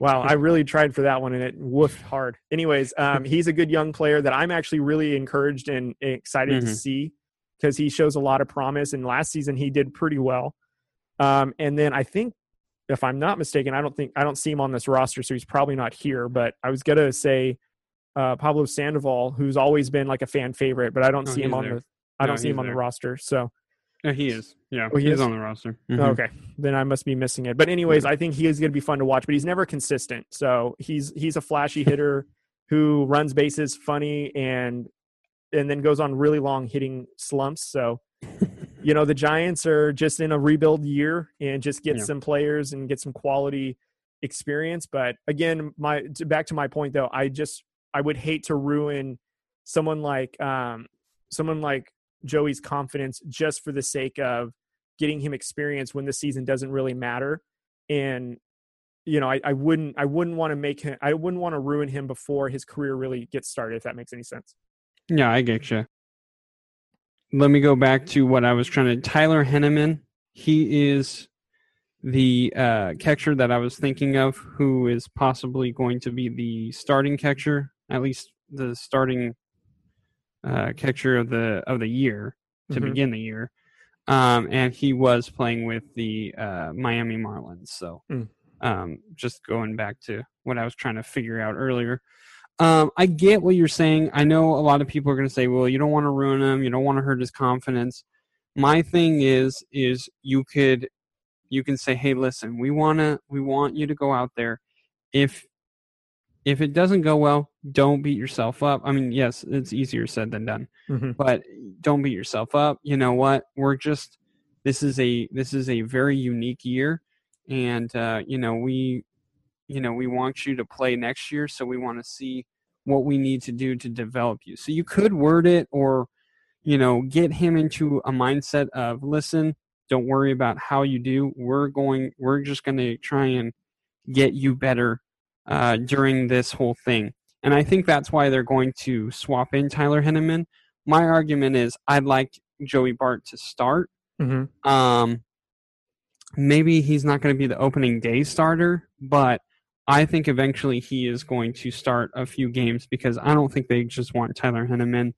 Wow, I really tried for that one and it woofed hard. Anyways, um, he's a good young player that I'm actually really encouraged and excited to Mhm. see because he shows a lot of promise. And last season he did pretty well. Um, and then I think, if I'm not mistaken, I don't think I don't see him on this roster, so he's probably not here. But I was gonna say uh, Pablo Sandoval, who's always been like a fan favorite, but I don't Oh, see him on there. the I don't see him on the roster. So Uh, he is. Yeah, Oh, he he's is? on the roster. Mhm. Okay, then I must be missing it. But anyways, I think he is going to be fun to watch. But he's never consistent. So he's he's a flashy hitter who runs bases funny and and then goes on really long hitting slumps. So you know the Giants are just in a rebuild year and just get Yeah. some players and get some quality experience. But again, my to- back to my point though, I just I would hate to ruin someone like um someone like Joey's confidence just for the sake of getting him experience when the season doesn't really matter. And you know, I, I wouldn't I wouldn't want to make him I wouldn't want to ruin him before his career really gets started, if that makes any sense. Yeah, I get you. Let me go back to what I was trying to. Tyler Henneman, he is the uh, catcher that I was thinking of, who is possibly going to be the starting catcher, at least the starting uh, catcher of the of the year to Mhm. begin the year. Um, and he was playing with the uh, Miami Marlins. So, Mm. um, just going back to what I was trying to figure out earlier. Um, I get what you're saying. I know a lot of people are going to say, "Well, you don't want to ruin him. You don't want to hurt his confidence." My thing is, is you could, you can say, "Hey, listen, we wanna, we want you to go out there. If, if it doesn't go well, don't beat yourself up. I mean, yes, it's easier said than done, Mhm. but don't beat yourself up. You know what? We're just, this is a, this is a very unique year, and uh, you know we you know, we want you to play next year, so we want to see what we need to do to develop you. So you could word it or, you know, get him into a mindset of, listen, don't worry about how you do. We're going, we're just going to try and get you better uh, during this whole thing. And I think that's why they're going to swap in Tyler Henneman. My argument is I'd like Joey Bart to start. Mhm. Um, maybe he's not going to be the opening day starter, but I think eventually he is going to start a few games because I don't think they just want Tyler Henneman.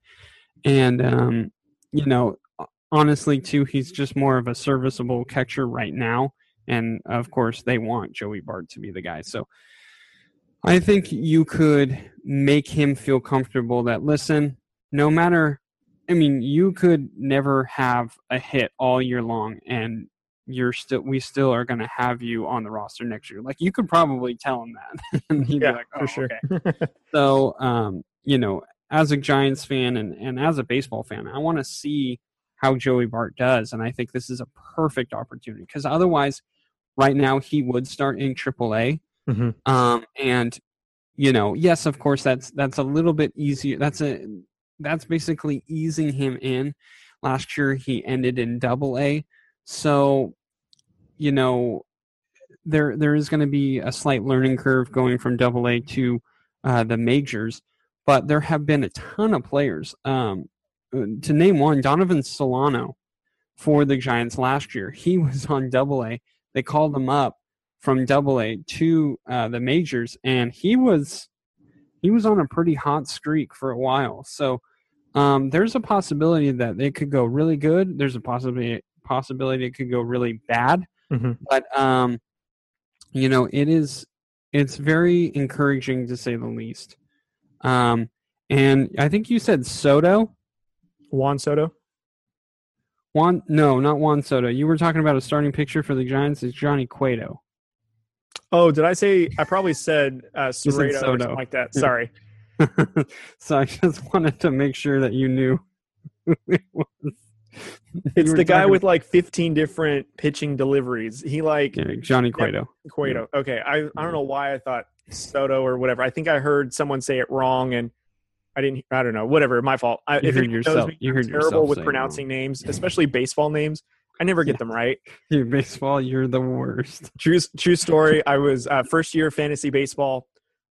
And, um, you know, honestly, too, he's just more of a serviceable catcher right now. And of course, they want Joey Bart to be the guy. So I think you could make him feel comfortable that, listen, no matter, I mean, you could never have a hit all year long and you're still we still are going to have you on the roster next year. Like you could probably tell him that, and he'd yeah, be like, oh, for sure. okay. So, um, you know, as a Giants fan and and as a baseball fan, I want to see how Joey Bart does, and I think this is a perfect opportunity because otherwise, right now he would start in AAA, hmm um, and you know, yes, of course, that's that's a little bit easier. That's a that's basically easing him in. Last year he ended in Double A, so you know there there is going to be a slight learning curve going from Double A to uh, the majors. But there have been a ton of players. Um, to name one, Donovan Solano for the Giants last year. He was on Double A. They called him up from Double A to uh, the majors, and he was he was on a pretty hot streak for a while. So um, there's a possibility that it could go really good. There's a possibility possibility it could go really bad. hmm But um, you know, it is it's very encouraging to say the least. Um, and I think you said Soto. Juan Soto. Juan, no, not Juan Soto. You were talking about a starting pitcher for the Giants. It's Johnny Cueto. Oh, did I say? I probably said uh, said or something like that. Sorry. so I just wanted to make sure that you knew. who it was. It's the guy with like 15 different pitching deliveries. He like yeah, Johnny Cueto. Cueto. Okay, I I don't know why I thought Soto or whatever. I think I heard someone say it wrong, and I didn't. I don't know. Whatever, my fault. I, You if heard yourself- me, you I'm heard terrible yourself with pronouncing names, especially baseball names. I never get them right. You baseball, you're the worst. True, true story. I was uh, first year fantasy baseball.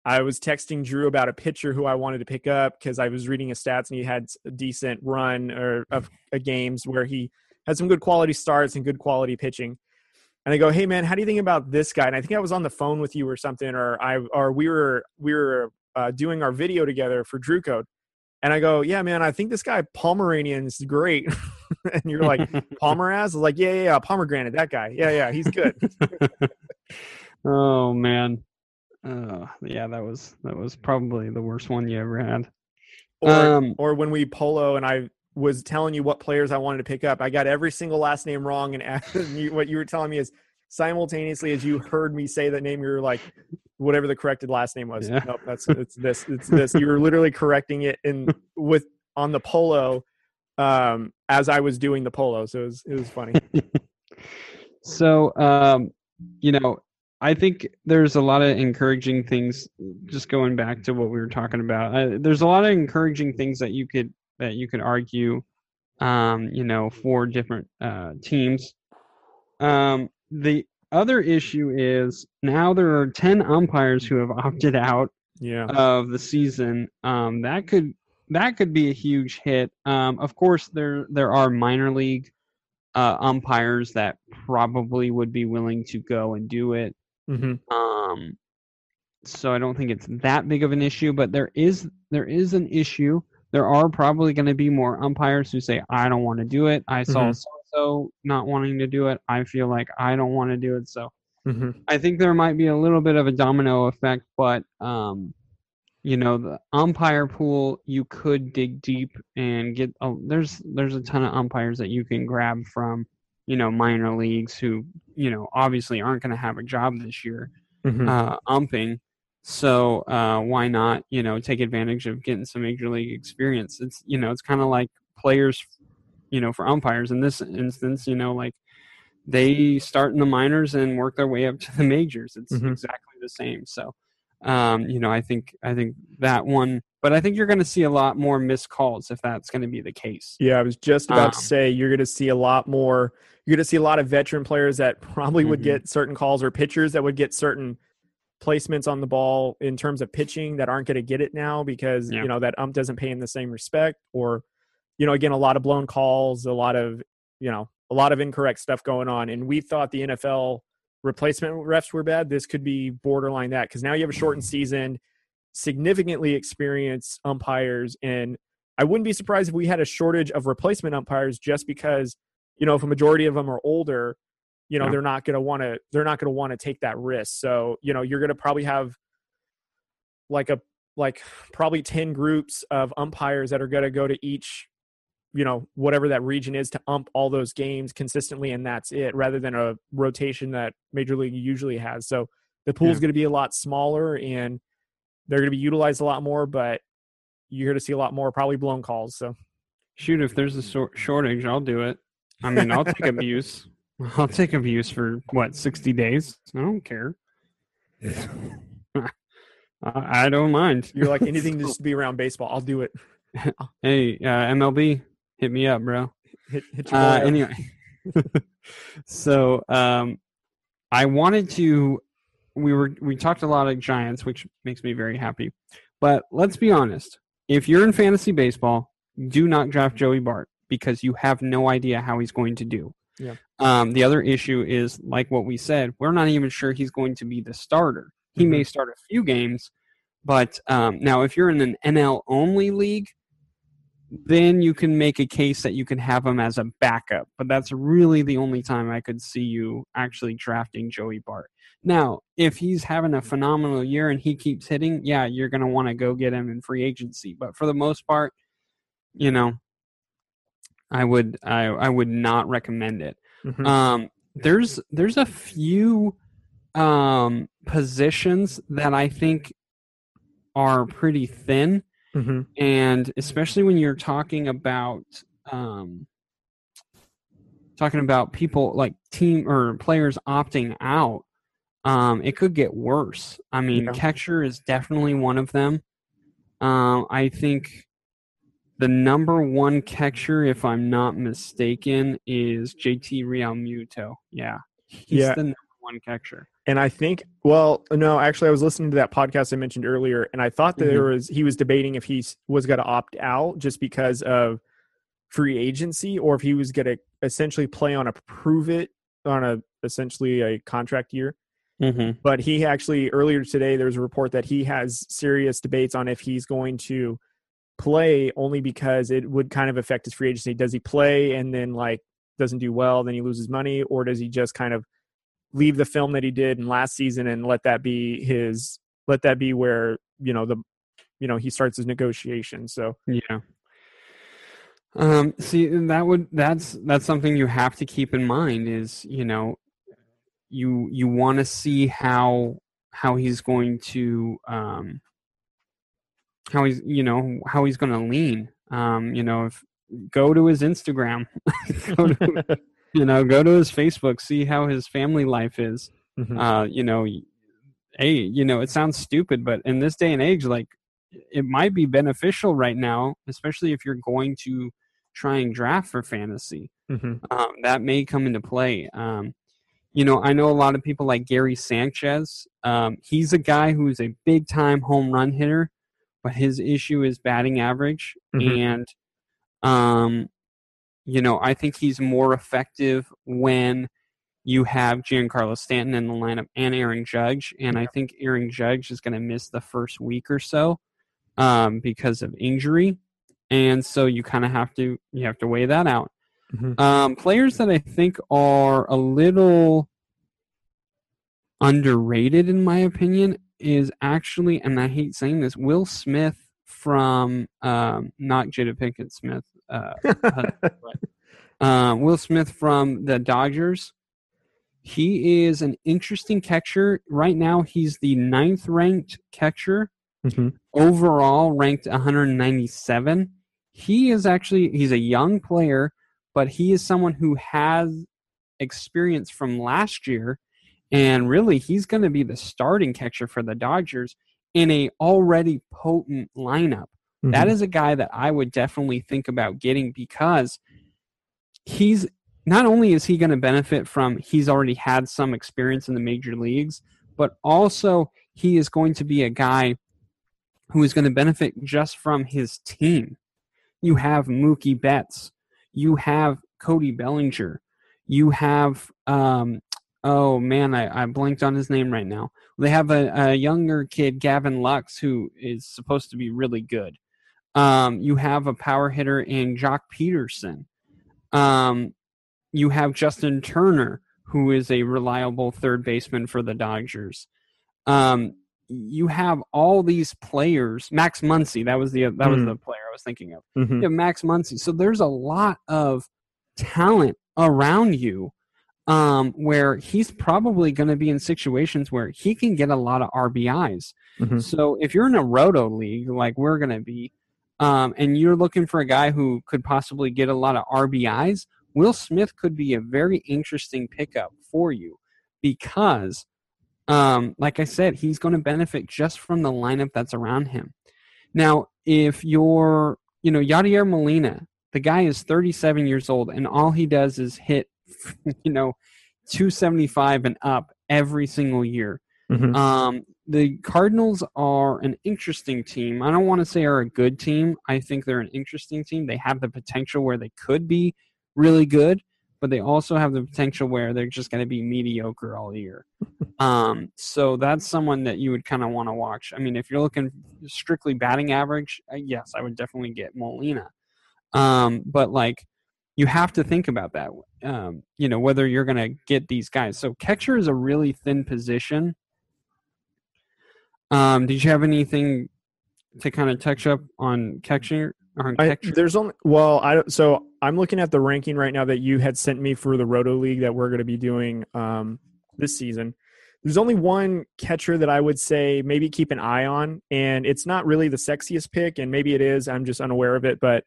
I was texting Drew about a pitcher who I wanted to pick up because I was reading his stats and he had a decent run or of uh, games where he had some good quality starts and good quality pitching. And I go, "Hey man, how do you think about this guy?" And I think I was on the phone with you or something, or I or we were we were uh, doing our video together for Drew Code. And I go, "Yeah, man, I think this guy Pomeranian is great." and you're like, "Pomeranz?" I like, "Yeah, yeah, yeah, pomegranate, that guy. Yeah, yeah, he's good." oh man. Uh, yeah, that was that was probably the worst one you ever had. or Um, or when we polo and I was telling you what players I wanted to pick up, I got every single last name wrong, and asked, what you were telling me is simultaneously as you heard me say that name, you're like, whatever the corrected last name was. Yeah. Nope, that's it's this, it's this. You were literally correcting it in with on the polo um, as I was doing the polo, so it was it was funny. So, um, you know, I think there's a lot of encouraging things. Just going back to what we were talking about, uh, there's a lot of encouraging things that you could that you could argue, um, you know, for different uh, teams. Um, the other issue is now there are ten umpires who have opted out Yeah, of the season. Um, that could that could be a huge hit. Um, of course, there there are minor league uh, umpires that probably would be willing to go and do it. hmm Um, so I don't think it's that big of an issue, but there is there is an issue. There are probably going to be more umpires who say, "I don't want to do it." I saw Mhm. so so not wanting to do it. I feel like I don't want to do it. So hmm I think there might be a little bit of a domino effect, but um, you know, the umpire pool you could dig deep and get. A, there's there's a ton of umpires that you can grab from, you know, minor leagues who you know obviously aren't going to have a job this year hmm uh, umping. So uh, why not you know take advantage of getting some major league experience? It's you know it's kind of like players, you know, for umpires in this instance, you know, like they start in the minors and work their way up to the majors. It's Mhm. exactly the same. So, um, you know, I think I think that one, but I think you're going to see a lot more missed calls if that's going to be the case. Yeah, I was just about to Um, say you're going to see a lot more. You're going to see a lot of veteran players that probably would Mhm. get certain calls, or pitchers that would get certain placements on the ball in terms of pitching that aren't going to get it now because Yeah. you know that ump doesn't pay in the same respect, or you know, again, a lot of blown calls, a lot of you know, a lot of incorrect stuff going on, and we thought the NFL replacement refs were bad. This could be borderline that because now you have a shortened mm-hmm. season, significantly experienced umpires, and I wouldn't be surprised if we had a shortage of replacement umpires just because, you know, if a majority of them are older, you know, Yeah. they're not going to want to they're not going to want to take that risk. So, you know, you're going to probably have like a like probably 10 groups of umpires that are going to go to each you know whatever that region is to ump all those games consistently and that's it rather than a rotation that major league usually has so the pool's Yeah. going to be a lot smaller and they're going to be utilized a lot more but you're going to see a lot more probably blown calls so Shoot, if there's a sor- shortage, I'll do it. I mean, I'll take abuse. I'll take abuse for what sixty days. I don't care. I, I don't mind. you're like anything just to be around baseball i'll do it Hey, uh, MLB, hit me up, bro. hit, hit your Uh, anyway, so um, I wanted to. We were we talked a lot of Giants, which makes me very happy. But let's be honest: if you're in fantasy baseball, do not draft Joey Bart because you have no idea how he's going to do. Yeah. Um, the other issue is, like what we said, we're not even sure he's going to be the starter. He may start a few games, but um, now if you're in an NL only league, then you can make a case that you can have him as a backup. But that's really the only time I could see you actually drafting Joey Bart. Now, if he's having a phenomenal year and he keeps hitting, yeah, you're going to want to go get him in free agency. But for the most part, you know, I would I I would not recommend it. Mhm. Um, there's there's a few um, positions that I think are pretty thin, Mhm. and especially when you're talking about um, talking about people like team or players opting out. Um, it could get worse. I mean, Yeah. catcher is definitely one of them. Um, I think the number one catcher, if I'm not mistaken, is JT Realmuto. Yeah, he's Yeah. the number one catcher. And I think, well, no, actually, I was listening to that podcast I mentioned earlier, and I thought that there Mm-hmm. was he was debating if he was going to opt out just because of free agency, or if he was going to essentially play on a prove it on a essentially a contract year. Mm-hmm. But he actually earlier today there was a report that he has serious debates on if he's going to play only because it would kind of affect his free agency. Does he play and then like doesn't do well, then he loses money, or does he just kind of leave the film that he did in last season and let that be his let that be where you know the you know he starts his negotiation. So Yeah. Um, see, that would that's that's something you have to keep in mind. Is you know, you you want to see how how he's going to um how he's you know how he's going to lean. Um, you know, if go to his Instagram, go to, you know, go to his Facebook, see how his family life is. Mhm. Uh, you know, hey, you know, it sounds stupid, but in this day and age, like it might be beneficial right now, especially if you're going to try and draft for fantasy. Mhm. Um, that may come into play. Um, you know, I know a lot of people like Gary Sanchez. Um, he's a guy who's a big time home run hitter, but his issue is batting average. Mhm. And, um, you know, I think he's more effective when you have Giancarlo Stanton in the lineup and Aaron Judge. And I think Aaron Judge is going to miss the first week or so um, because of injury. And so you kind of have to you have to weigh that out. Mhm. Um, players that I think are a little underrated, in my opinion, is actually, and I hate saying this, Will Smith from um, not Jada Pinkett Smith, uh, uh, Will Smith from the Dodgers. He is an interesting catcher. Right now, he's the ninth ranked catcher Mhm. overall ranked 197 he is actually he's a young player but he is someone who has experience from last year and really he's going to be the starting catcher for the dodgers in a already potent lineup that Mhm. is a guy that i would definitely think about getting because he's not only is he going to benefit from he's already had some experience in the major leagues but also he is going to be a guy who is going to benefit just from his team. You have Mookie Betts, you have Cody Bellinger, you have um, oh man, I, I blanked on his name right now. They have a, a younger kid, Gavin Lux, who is supposed to be really good. Um, you have a power hitter in Joc Pederson. Um, you have Justin Turner, who is a reliable third baseman for the Dodgers. Um, you have all these players. Max Muncy, that was the that was Mm. the player I was thinking of. Mhm. You have Max Muncy. So there's a lot of talent around you um, where he's probably going to be in situations where he can get a lot of RBIs. Mhm. So if you're in a roto league like we're going to be, um, and you're looking for a guy who could possibly get a lot of RBIs, Will Smith could be a very interesting pickup for you because, um, like I said, he's going to benefit just from the lineup that's around him. Now, if you're, you know, Yadier Molina, the guy is 37 years old, and all he does is hit, you know, 275 and up every single year. Mhm. Um, the Cardinals are an interesting team. I don't want to say are a good team. I think they're an interesting team. They have the potential where they could be really good, but they also have the potential where they're just going to be mediocre all year. um, so that's someone that you would kind of want to watch. I mean, if you're looking strictly batting average, uh, yes, I would definitely get Molina. Um, but like, you have to think about that. Um, you know, whether you're going to get these guys. So catcher is a really thin position. Um, did you have anything to kind of touch up on catcher? On I, catcher? there's only well, I don't- so I'm looking at the ranking right now that you had sent me for the Roto League that we're going to be doing um, this season. There's only one catcher that I would say maybe keep an eye on, and it's not really the sexiest pick, and maybe it is. I'm just unaware of it, but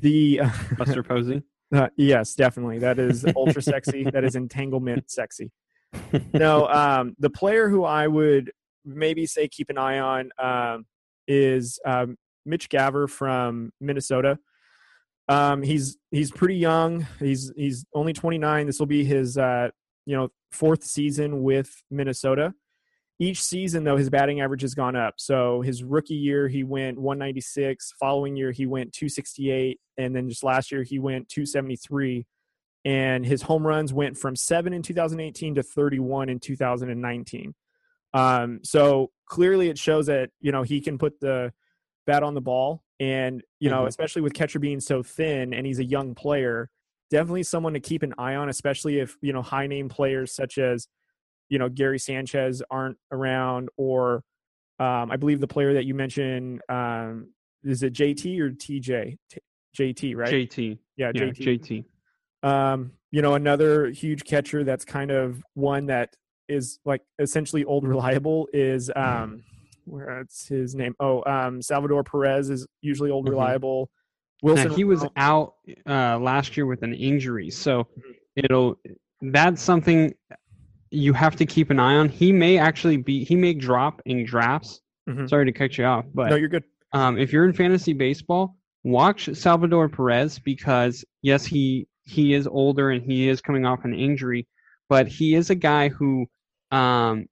the Buster Posey. Uh, yes, definitely. That is ultra sexy. That is entanglement sexy. No, um, the player who I would maybe say keep an eye on um, is um, Mitch Garver from Minnesota. Um, he's he's pretty young. He's he's only 29. This will be his uh, you know fourth season with Minnesota. Each season, though, his batting average has gone up. So his rookie year, he went 196. Following year, he went 268, and then just last year, he went 273. And his home runs went from seven in 2018 to 31 in 2019. Um, so clearly, it shows that you know he can put the bat on the ball, and you know, Mhm. especially with catcher being so thin, and he's a young player, definitely someone to keep an eye on, especially if you know high name players such as you know Gary Sanchez aren't around, or um, I believe the player that you mentioned um, is it JT or TJ? T- JT, right? JT. yeah, Yeah, JT. JT. Um, you know, another huge catcher that's kind of one that is like essentially old reliable is um where's his name? Oh, um Salvador Perez is usually old Mhm. reliable. Now, Wilson he was out uh, last year with an injury, so Mhm. it'll that's something you have to keep an eye on. He may actually be he may drop in drafts. Mhm. Sorry to cut you off, but No, you're good. um, if you're in fantasy baseball, watch Salvador Perez because yes, he he is older and he is coming off an injury, but he is a guy who um,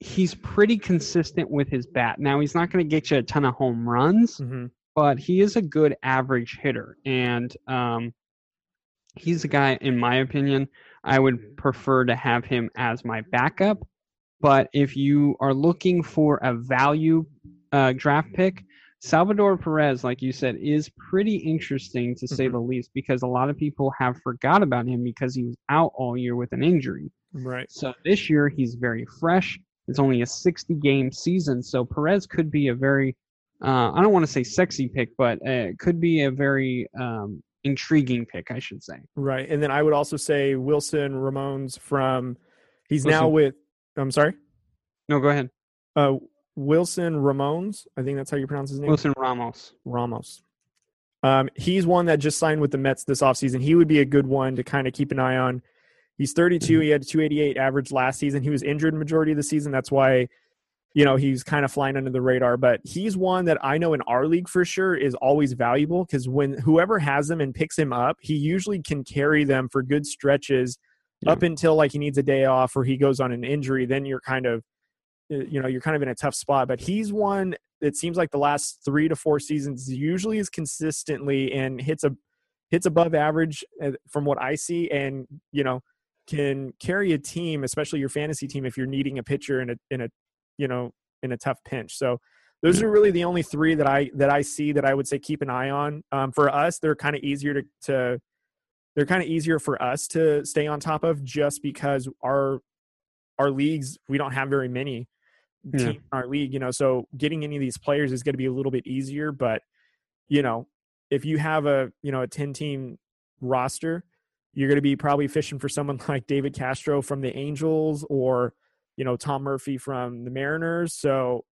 he's pretty consistent with his bat. Now he's not going to get you a ton of home runs, hmm but he is a good average hitter, and um, he's a guy, in my opinion, I would prefer to have him as my backup. But if you are looking for a value uh, draft pick, Salvador Perez, like you said, is pretty interesting to say Mhm. the least because a lot of people have forgot about him because he was out all year with an injury. Right. So this year he's very fresh. It's only a 60 game season, so Perez could be a very uh, I don't want to say sexy pick, but uh, it could be a very um, intriguing pick, I should say. Right. And then I would also say Wilson Ramones from he's now with I'm sorry. No, go ahead. Uh Wilson Ramones. I think that's how you pronounce his name. Wilson Ramos. Ramos. Um, he's one that just signed with the Mets this offseason. He would be a good one to kind of keep an eye on. He's 32. He had a 288 average last season. He was injured majority of the season. That's why, you know, he's kind of flying under the radar. But he's one that I know in our league for sure is always valuable because when whoever has him and picks him up, he usually can carry them for good stretches Yeah. up until like he needs a day off or he goes on an injury. Then you're kind of, uh, you know, you're kind of in a tough spot. But he's one it seems like the last three to four seasons usually is consistently and hits a hits above average uh, from what I see, and you know can carry a team, especially your fantasy team, if you're needing a pitcher in a in a you know in a tough pinch. So those are really the only three that I that I see that I would say keep an eye on. Um, for us, they're kind of easier to to they're kind of easier for us to stay on top of just because our our leagues we don't have very many team Yeah. in our league. You know, so getting any of these players is going to be a little bit easier. But you know, if you have a you know a ten team roster, you're going to be probably fishing for someone like David Castro from the Angels or you know Tom Murphy from the Mariners. So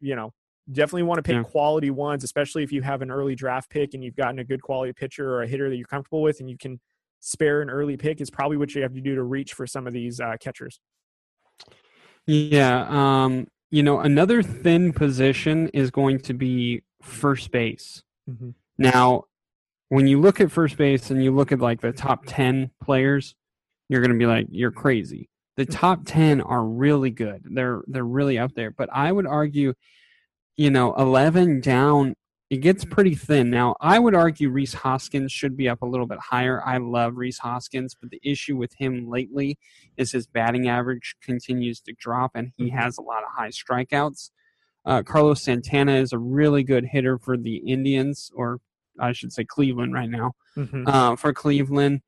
you know, definitely want to pick Yeah. quality ones, especially if you have an early draft pick and you've gotten a good quality pitcher or a hitter that you're comfortable with, and you can spare an early pick. Is probably what you have to do to reach for some of these uh, catchers. Yeah. Um, you know, another thin position is going to be first base. Mm-hmm. Now, when you look at first base and you look at like the top 10 players, you're going to be like, you're crazy. The mm. top 10 are really good. They're they're really up there. But I would argue, you know, 11 down, it gets mm. pretty thin. Now, I would argue Rhys Hoskins should be up a little bit higher. I love Rhys Hoskins, but the issue with him lately is his batting average continues to drop and he mm-hmm. has a lot of high strikeouts. Uh, Carlos Santana is a really good hitter for the Indians, or I should say Cleveland right now, Mm-hmm. uh, for Cleveland.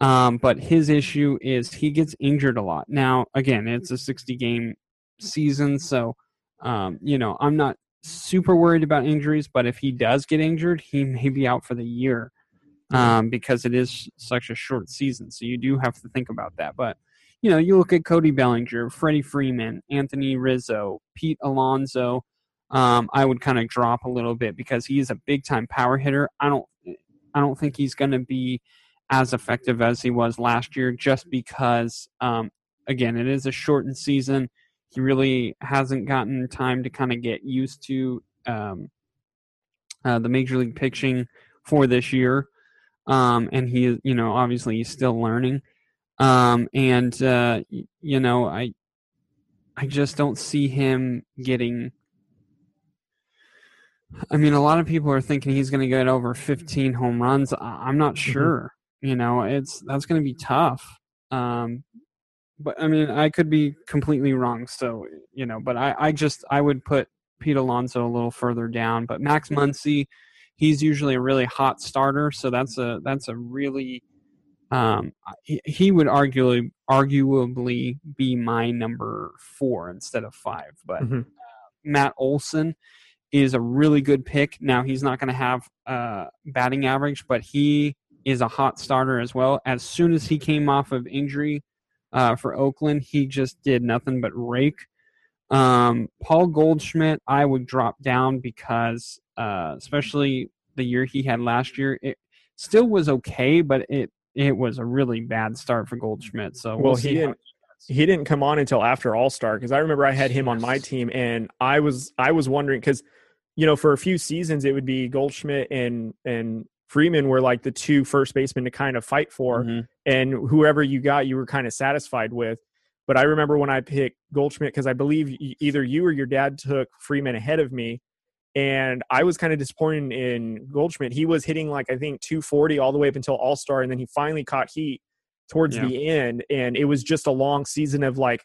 Um, but his issue is he gets injured a lot. Now, again, it's a 60 game season, so um, you know I'm not super worried about injuries. But if he does get injured, he may be out for the year um, because it is such a short season. So you do have to think about that. But you know, you look at Cody Bellinger, Freddie Freeman, Anthony Rizzo, Pete Alonso. Um, I would kind of drop a little bit because he is a big time power hitter. I don't, I don't think he's going to be as effective as he was last year, just because, um, again, it is a shortened season. He really hasn't gotten time to kind of get used to um, uh, the major league pitching for this year, um, and he, is, you know, obviously he's still learning. Um, and uh, you know, I, I just don't see him getting. I mean, a lot of people are thinking he's going to get over 15 home runs. I'm not sure. You know, it's that's going to be tough. Um, but I mean, I could be completely wrong. So you know, but I, I just I would put Pete Alonso a little further down. But Max Muncy, he's usually a really hot starter, so that's a that's a really um, he, he would arguably arguably be my number four instead of five. But Mhm. Matt Olson is a really good pick. Now he's not going to have uh, batting average, but he is a hot starter as well. As soon as he came off of injury uh, for Oakland, he just did nothing but rake. Um, Paul Goldschmidt, I would drop down because, uh, especially the year he had last year, it still was okay, but it it was a really bad start for Goldschmidt. So we'll, Well, he didn't- he didn't come on until after All Star because I remember I had him on my team and I was I was wondering because you know for a few seasons it would be Goldschmidt and and Freeman were like the two first basemen to kind of fight for Mhm. and whoever you got you were kind of satisfied with. But I remember when I picked Goldschmidt because I believe either you or your dad took Freeman ahead of me. And I was kind of disappointed in Goldschmidt. He was hitting like I think 240 all the way up until All Star, and then he finally caught heat towards Yeah. the end. And it was just a long season of like,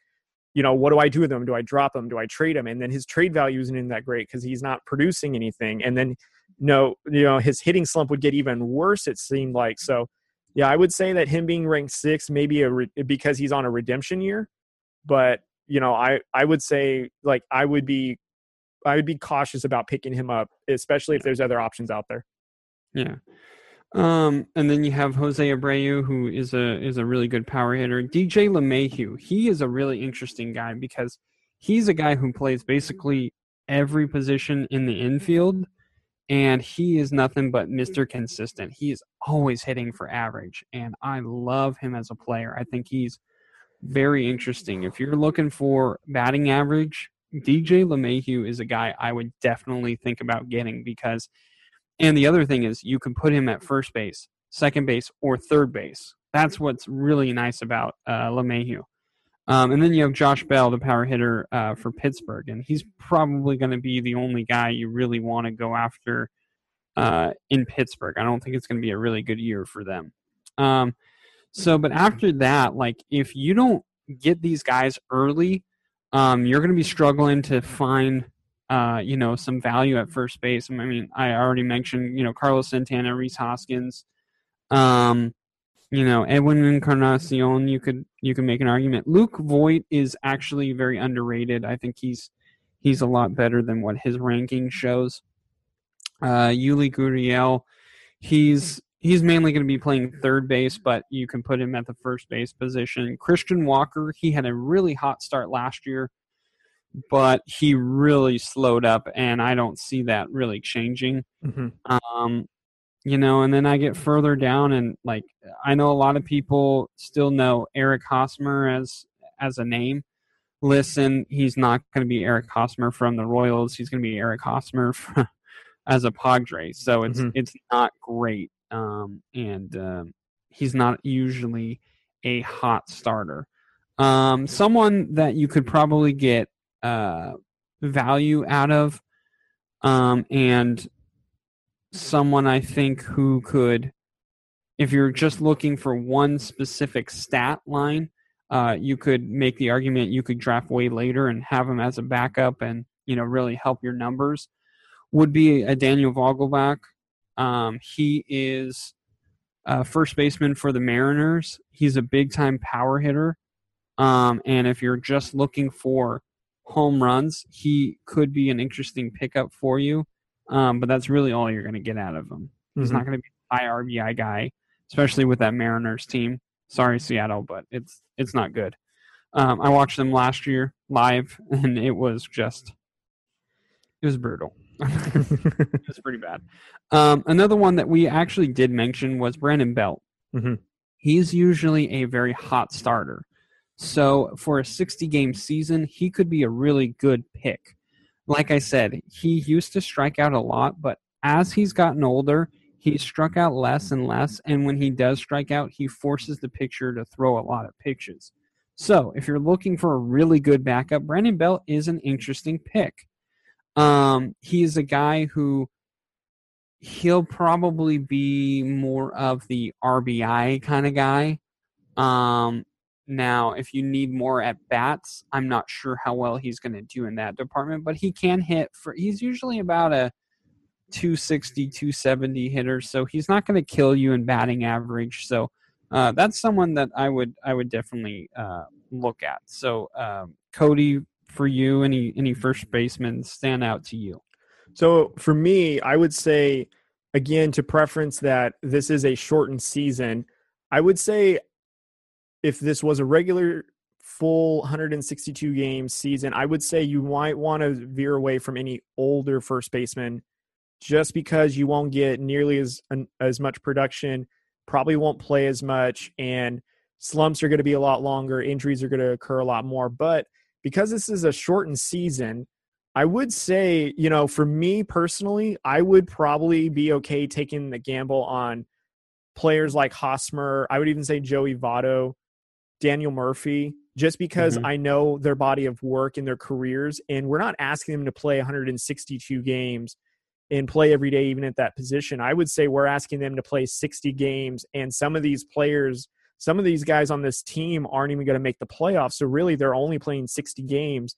you know, what do I do with him? Do I drop him? Do I trade him? And then his trade value isn't in that great because he's not producing anything. And then no, you know, his hitting slump would get even worse. It seemed like so. Yeah, I would say that him being ranked six, maybe a re- because he's on a redemption year, but you know, I I would say like I would be I would be cautious about picking him up, especially if there's other options out there. Yeah. Um, and then you have Jose Abreu, who is a is a really good power hitter. DJ LeMahieu, he is a really interesting guy because he's a guy who plays basically every position in the infield, and he is nothing but Mr. Consistent. He is always hitting for average, and I love him as a player. I think he's very interesting. If you're looking for batting average, DJ LeMahieu is a guy I would definitely think about getting because and the other thing is you can put him at first base, second base, or third base. That's what's really nice about uh, LeMahieu. Um, and then you have Josh Bell, the power hitter uh, for Pittsburgh, and he's probably going to be the only guy you really want to go after uh, in Pittsburgh. I don't think it's going to be a really good year for them. Um, so, but after that, like if you don't get these guys early, um, you're going to be struggling to find uh, you know, some value at first base. I mean, I already mentioned, you know, Carlos Santana, Rhys Hoskins, um, you know, Edwin Encarnacion. You could you could make an argument. Luke Voit is actually very underrated. I think he's he's a lot better than what his ranking shows. Uh, Yuli Gurriel, he's he's mainly going to be playing third base, but you can put him at the first base position. Christian Walker, he had a really hot start last year, but he really slowed up, and I don't see that really changing. Mm-hmm. Um, you know, and then I get further down, and like I know a lot of people still know Eric Hosmer as as a name. Listen, he's not going to be Eric Hosmer from the Royals. He's going to be Eric Hosmer as a Padre. So it's mm-hmm. it's not great um, and um, he's not usually a hot starter. Um, someone that you could probably get uh, value out of, um, and someone I think who could, if you're just looking for one specific stat line, uh, you could make the argument you could draft way later and have him as a backup and you know really help your numbers. Would be a Daniel Vogelbach. Um, he is a first baseman for the Mariners. He's a big time power hitter. Um, and if you're just looking for home runs, he could be an interesting pickup for you. Um, but that's really all you're going to get out of him. He's mm-hmm. not going to be a high RBI guy, especially with that Mariners team. Sorry, Seattle, but it's it's not good. Um, I watched them last year live, and it was just it was brutal. it was pretty bad. Um, another one that we actually did mention was Brandon Belt. Mm-hmm. He's usually a very hot starter. So for a 60 game season, he could be a really good pick. Like I said, he used to strike out a lot, but as he's gotten older, he's struck out less and less. And when he does strike out, he forces the pitcher to throw a lot of pitches. So if you're looking for a really good backup, Brandon Belt is an interesting pick. Um, he's a guy who he'll probably be more of the RBI kind of guy. Um, now, if you need more at bats, I'm not sure how well he's going to do in that department, but he can hit for. He's usually about a 260, 270 hitter, so he's not going to kill you in batting average. So uh, that's someone that I would I would definitely uh, look at. So um, Cody, for you? Any any first basemen stand out to you? So for me, I would say again to preference that this is a shortened season. I would say if this was a regular full 162 game season, I would say you might want to veer away from any older first baseman just because you won't get nearly as as much production, probably won't play as much and slumps are going to be a lot longer, injuries are going to occur a lot more, but because this is a shortened season, I would say, you know, for me personally, I would probably be okay taking the gamble on players like Hosmer. I would even say Joey Votto, Daniel Murphy, just because mm-hmm. I know their body of work and their careers. And we're not asking them to play 162 games and play every day, even at that position. I would say we're asking them to play 60 games. And some of these players – some of these guys on this team aren't even going to make the playoffs. So really, they're only playing 60 games.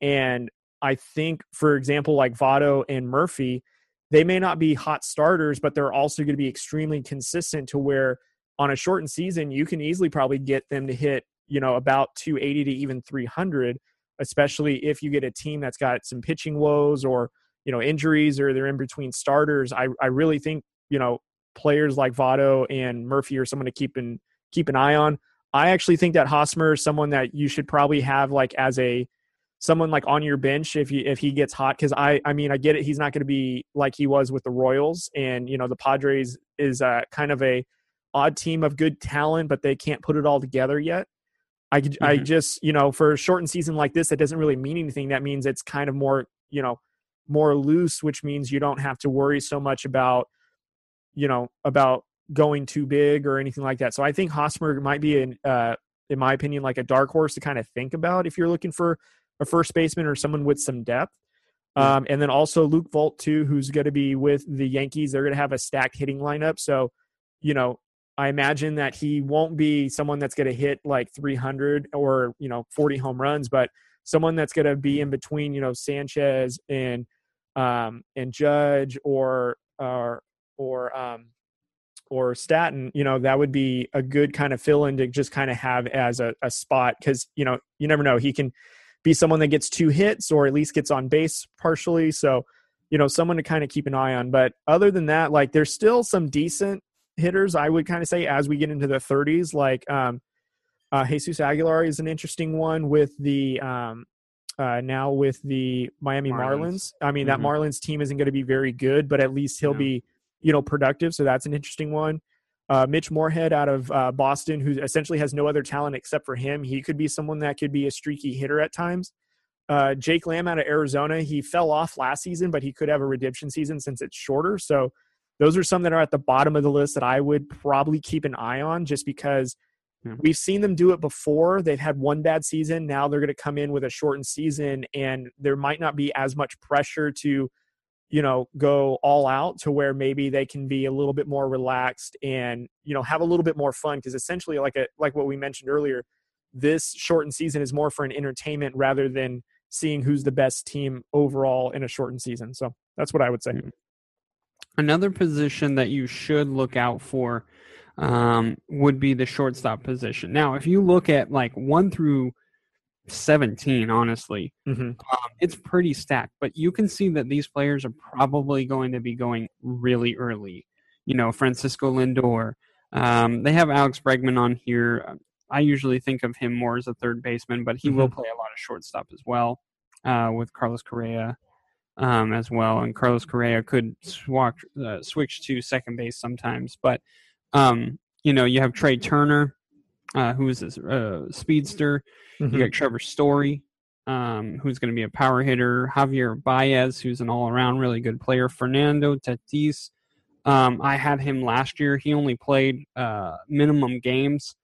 And I think, for example, like Votto and Murphy, they may not be hot starters, but they're also going to be extremely consistent to where on a shortened season, you can easily probably get them to hit, you know, about 280 to even 300, especially if you get a team that's got some pitching woes or, you know, injuries or they're in between starters. I, I really think, you know, players like Votto and Murphy are someone to keep in keep an eye on. I actually think that Hosmer is someone that you should probably have like as a someone like on your bench if you if he gets hot because I I mean I get it he's not going to be like he was with the Royals and you know the Padres is a kind of a odd team of good talent but they can't put it all together yet. I mm-hmm. I just you know for a shortened season like this that doesn't really mean anything. That means it's kind of more you know more loose, which means you don't have to worry so much about you know about going too big or anything like that. So I think Hosmer might be an, uh, in my opinion, like a dark horse to kind of think about if you're looking for a first baseman or someone with some depth. Um, and then also Luke Voit too, who's going to be with the Yankees. They're going to have a stacked hitting lineup. So, you know, I imagine that he won't be someone that's going to hit like 300 or you know 40 home runs, but someone that's going to be in between, you know, Sanchez and um, and Judge or or or um, or Stanton, you know, that would be a good kind of fill in to just kind of have as a, a spot because, you know, you never know. He can be someone that gets two hits or at least gets on base partially. So, you know, someone to kind of keep an eye on. But other than that, like there's still some decent hitters, I would kind of say, as we get into the 30s. Like um, uh, Jesus Aguilar is an interesting one with the um, uh, now with the Miami Marlins. Marlins. I mean, Mhm. that Marlins team isn't going to be very good, but at least he'll Yeah. be, you know, productive. So that's an interesting one. Uh, Mitch Moreland out of uh, Boston, who essentially has no other talent except for him. He could be someone that could be a streaky hitter at times. Uh, Jake Lamb out of Arizona, he fell off last season, but he could have a redemption season since it's shorter. So those are some that are at the bottom of the list that I would probably keep an eye on just because we've seen them do it before. They've had one bad season. Now they're going to come in with a shortened season, and there might not be as much pressure to, you know, go all out to where maybe they can be a little bit more relaxed and you know have a little bit more fun because essentially, like a like what we mentioned earlier, this shortened season is more for an entertainment rather than seeing who's the best team overall in a shortened season. So that's what I would say. Hmm. Another position that you should look out for um, would be the shortstop position. Now, if you look at like one through 17, honestly, Mm-hmm. um, it's pretty stacked, but you can see that these players are probably going to be going really early. You know, Francisco Lindor. Um, they have Alex Bregman on here. I usually think of him more as a third baseman, but he will play a lot of shortstop as well uh, with Carlos Correa um, as well. And Carlos Correa could swatch, uh, switch to second base sometimes. But, um, you know, you have Trea Turner, uh, who is a uh, speedster. Mm-hmm. You got Trevor Story, um, who's going to be a power hitter. Javier Baez, who's an all-around really good player. Fernando Tatis. Um, I had him last year. He only played uh, minimum games,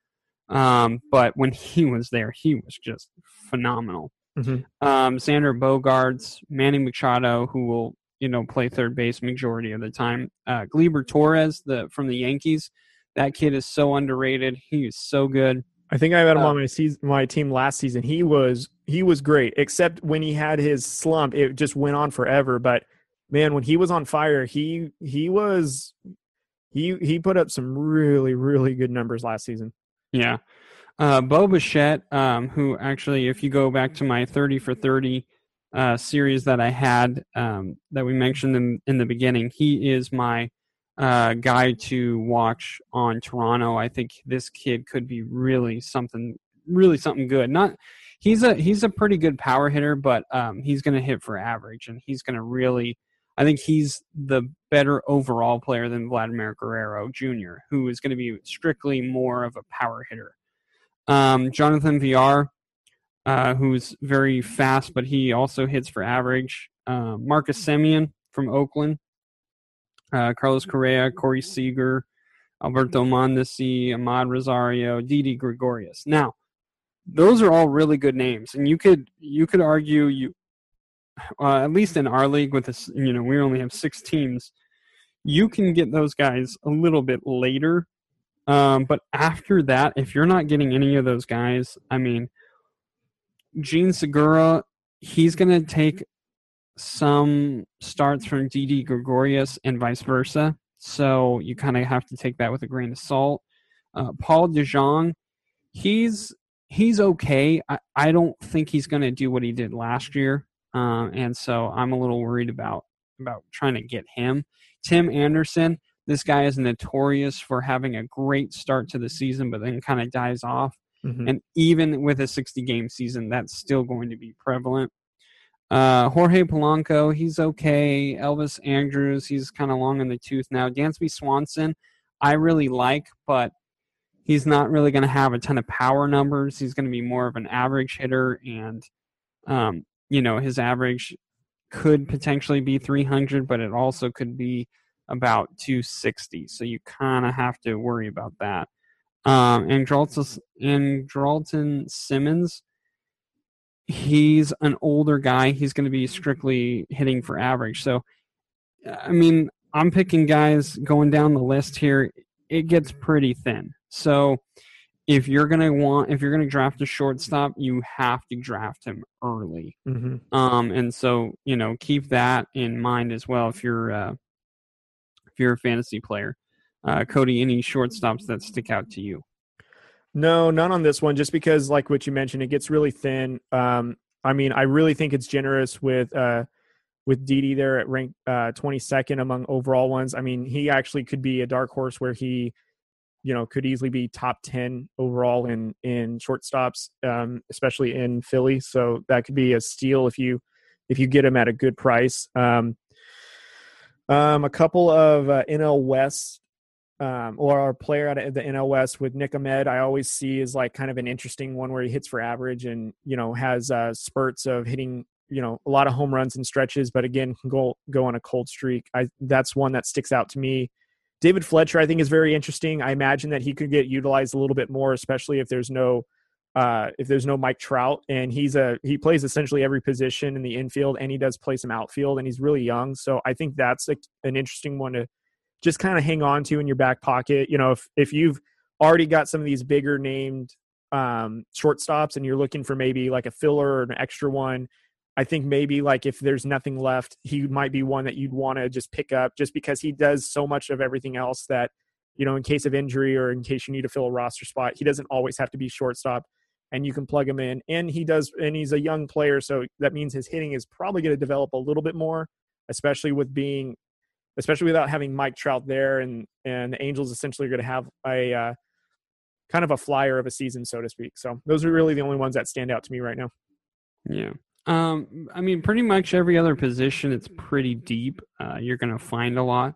um, but when he was there, he was just phenomenal. Mhm. Um, Xander Bogaerts, Manny Machado, who will you know play third base majority of the time. Uh, Gleyber Torres, the from the Yankees. That kid is so underrated. He is so good. I think I had him Uh, on my season, my team last season. He was he was great, except when he had his slump, it just went on forever. But man, when he was on fire, he he was he he put up some really really good numbers last season. Yeah. Uh, Bo Bichette, um, who actually, if you go back to my 30 for 30 uh, series that I had um, that we mentioned in, in the beginning, he is my uh, guy to watch on Toronto. I think this kid could be really something, really something good. Not he's a he's a pretty good power hitter, but um, he's going to hit for average, and he's going to really. I think he's the better overall player than Vladimir Guerrero Jr., who is going to be strictly more of a power hitter. Um, Jonathan Villar, uh, who's very fast, but he also hits for average. Uh, Marcus Semien from Oakland. Uh, Carlos Correa, Corey Seager, Alberto Mondesi, Amed Rosario, Didi Gregorius. Now, those are all really good names, and you could you could argue you uh, at least in our league with this, you know, we only have six teams. You can get those guys a little bit later, um, but after that, if you're not getting any of those guys, I mean, Jean Segura, he's going to take some starts from Didi Gregorius and vice versa. So you kind of have to take that with a grain of salt. Uh, Paul DeJong, he's he's okay. I, I don't think he's going to do what he did last year, um, and so I'm a little worried about about trying to get him. Tim Anderson, this guy is notorious for having a great start to the season, but then kind of dies off. Mhm. And even with a 60 game season, that's still going to be prevalent. Uh, Jorge Polanco, he's okay. Elvis Andrus, he's kind of long in the tooth now. Dansby Swanson, I really like, but he's not really going to have a ton of power numbers. He's going to be more of an average hitter, and um, you know his average could potentially be 300, but it also could be about 260. So you kind of have to worry about that. Um, and Dralton, and Dralton Simmons, he's an older guy. He's going to be strictly hitting for average. So, I mean, I'm picking guys going down the list here. It gets pretty thin. So, if you're going to want, if you're going to draft a shortstop, you have to draft him early. Mhm. Um, and so you know, keep that in mind as well if you're uh, you're a fantasy player. Uh, Cody, any shortstops that stick out to you? No, none on this one. Just because, like what you mentioned, it gets really thin. Um, I mean, I really think it's generous with uh, with Didi there at rank uh, 22nd among overall ones. I mean, he actually could be a dark horse where he, you know, could easily be top 10 overall in in shortstops, um, especially in Philly. So that could be a steal if you if you get him at a good price. Um, um, a couple of uh, NL West um, or our player at the NL West with Nick Ahmed, I always see is like kind of an interesting one where he hits for average and you know has uh, spurts of hitting you know a lot of home runs and stretches, but again can go go on a cold streak. I that's one that sticks out to me. David Fletcher, I think, is very interesting. I imagine that he could get utilized a little bit more, especially if there's no uh, if there's no Mike Trout, and he's a he plays essentially every position in the infield, and he does play some outfield, and he's really young. So I think that's a, an interesting one to just kind of hang on to in your back pocket. You know, if if you've already got some of these bigger named um, shortstops, and you're looking for maybe like a filler or an extra one, I think maybe like if there's nothing left, he might be one that you'd want to just pick up, just because he does so much of everything else that you know, in case of injury or in case you need to fill a roster spot, he doesn't always have to be shortstop and you can plug him in. And he does, and he's a young player, so that means his hitting is probably going to develop a little bit more, especially with being, especially without having Mike Trout there, and and the Angels essentially are going to have a uh, kind of a flyer of a season, so to speak. So those are really the only ones that stand out to me right now. Yeah. Um, I mean, pretty much every other position, it's pretty deep. Uh, you're going to find a lot.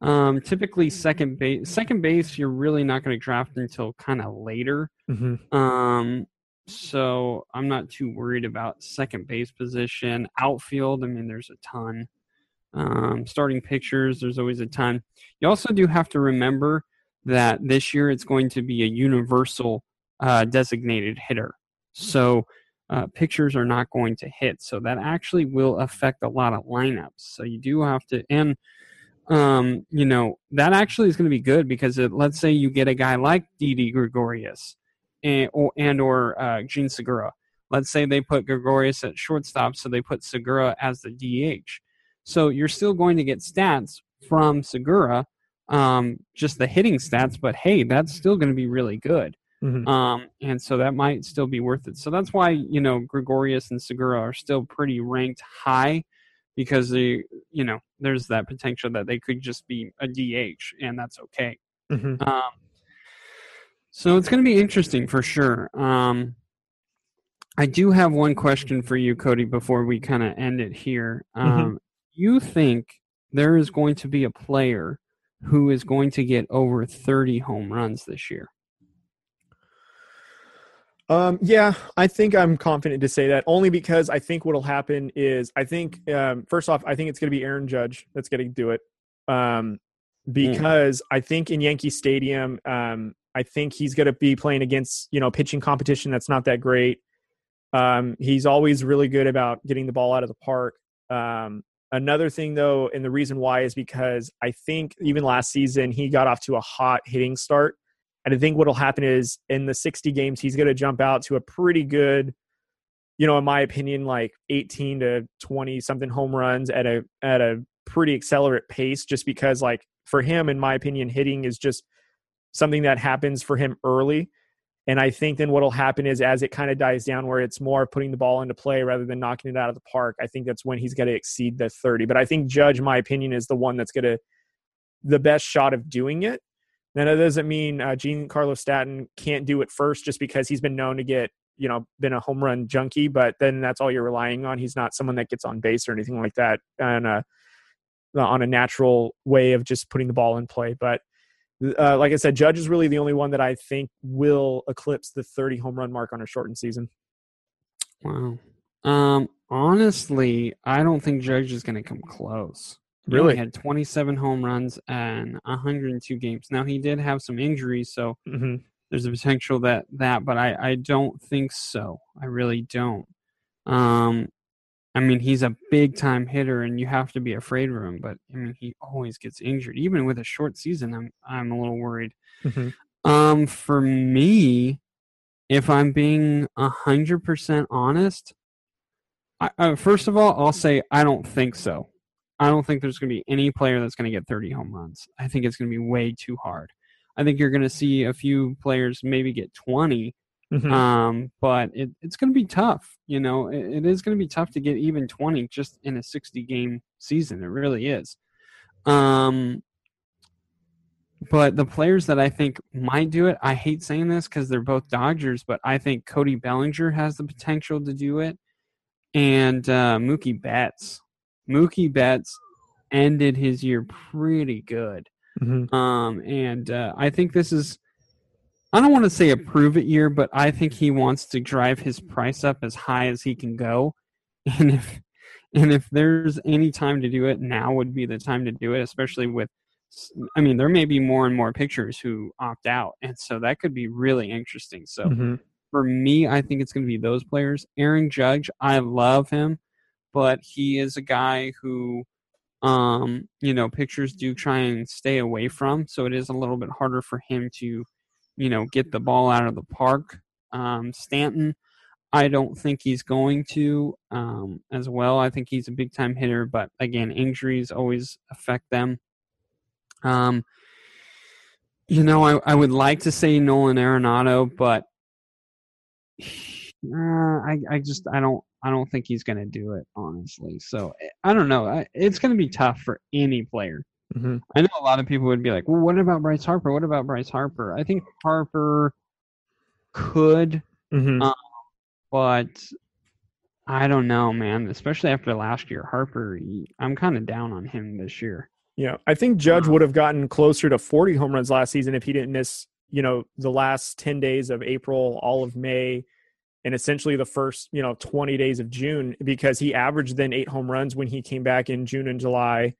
Um, typically, second base, second base, you're really not going to draft until kind of later. Mm-hmm. Um, so I'm not too worried about second base position. Outfield, I mean, there's a ton. Um, starting pitchers, there's always a ton. You also do have to remember that this year it's going to be a universal uh, designated hitter. So uh, pitchers are not going to hit. So that actually will affect a lot of lineups. So you do have to, and um, you know, that actually is going to be good because it, let's say you get a guy like Didi Gregorius and or, and or uh, Jean Segura. Let's say they put Gregorius at shortstop, so they put Segura as the DH. So you're still going to get stats from Segura, um, just the hitting stats, but hey, that's still going to be really good. Mm-hmm. Um, and so that might still be worth it. So that's why, you know, Gregorius and Segura are still pretty ranked high because they, you know, there's that potential that they could just be a DH, and that's okay. Mm-hmm. Um, so it's going to be interesting for sure. Um, I do have one question for you, Cody, before we kind of end it here. Mm-hmm. Um, mm-hmm. You think there is going to be a player who is going to get over 30 home runs this year? Um, yeah, I think I'm confident to say that only because I think what'll happen is I think um, first off, I think it's going to be Aaron Judge that's going to do it. Um, hmm. because mm. I think in Yankee Stadium, um, I think he's going to be playing against you know pitching competition that's not that great. Um, he's always really good about getting the ball out of the park. Um, another thing though, and the reason why is because I think even last season he got off to a hot hitting start and I think what'll happen is in the 60 games, he's going to jump out to a pretty good, you know, in my opinion, like 18 to 20 something home runs at a at a pretty accelerate pace. Just because, like, for him, in my opinion, hitting is just something that happens for him early. And I think then what'll happen is as it kind of dies down, where it's more putting the ball into play rather than knocking it out of the park. I think that's when he's going to exceed the 30. But I think Judge, my opinion, is the one that's going to the best shot of doing it. Now that doesn't mean uh, Carlos Stanton can't do it first, just because he's been known to get you know been a home run junkie. But then that's all you're relying on. He's not someone that gets on base or anything like that, and on a natural way of just putting the ball in play. But uh, like I said, Judge is really the only one that I think will eclipse the 30 home run mark on a shortened season. Wow. Um, honestly, I don't think Judge is going to come close. He really had 27 home runs and 102 games. Now he did have some injuries, so mm-hmm. there's a potential that that, but I I don't think so. I really don't. Um, I mean he's a big time hitter, and you have to be afraid of him. But I mean he always gets injured, even with a short season. I'm I'm a little worried. Mm-hmm. Um, for me, if I'm being hundred percent honest, I, uh, first of all, I'll say I don't think so. I don't think there's going to be any player that's going to get 30 home runs. I think it's going to be way too hard. I think you're going to see a few players maybe get 20, Mhm. Um, but it, it's going to be tough. You know, it, it is going to be tough to get even 20 just in a 60 game season. It really is. Um, but the players that I think might do it, I hate saying this because they're both Dodgers, but I think Cody Bellinger has the potential to do it, and uh, Mookie Betts. Mookie Betts ended his year pretty good. Mhm. Um, and uh, I think this is, I don't want to say a prove it year, but I think he wants to drive his price up as high as he can go. And if, and if there's any time to do it, now would be the time to do it, especially with, I mean, there may be more and more pictures who opt out. And so that could be really interesting. So Mhm. for me, I think it's going to be those players. Aaron Judge, I love him, but he is a guy who, um, you know, pitchers do try and stay away from. So it is a little bit harder for him to, you know, get the ball out of the park. Um, Stanton, I don't think he's going to um, as well. I think he's a big time hitter, but again, injuries always affect them. Um, you know, I, I would like to say Nolan Arenado, but uh, I I just I don't I don't think he's going to do it honestly. So eh, I don't know. It's going to be tough for any player. Mhm. I know a lot of people would be like, "Well, what about Bryce Harper? What about Bryce Harper?" I think Harper could, Mhm. Uh, but I don't know, man. Especially after last year, Harper. I'm kind of down on him this year. Yeah, I think Judge Um, would have gotten closer to 40 home runs last season if he didn't miss, you know, the last 10 days of April, all of May, and essentially the first, you know, 20 days of June because he averaged then eight home runs when he came back in June and July.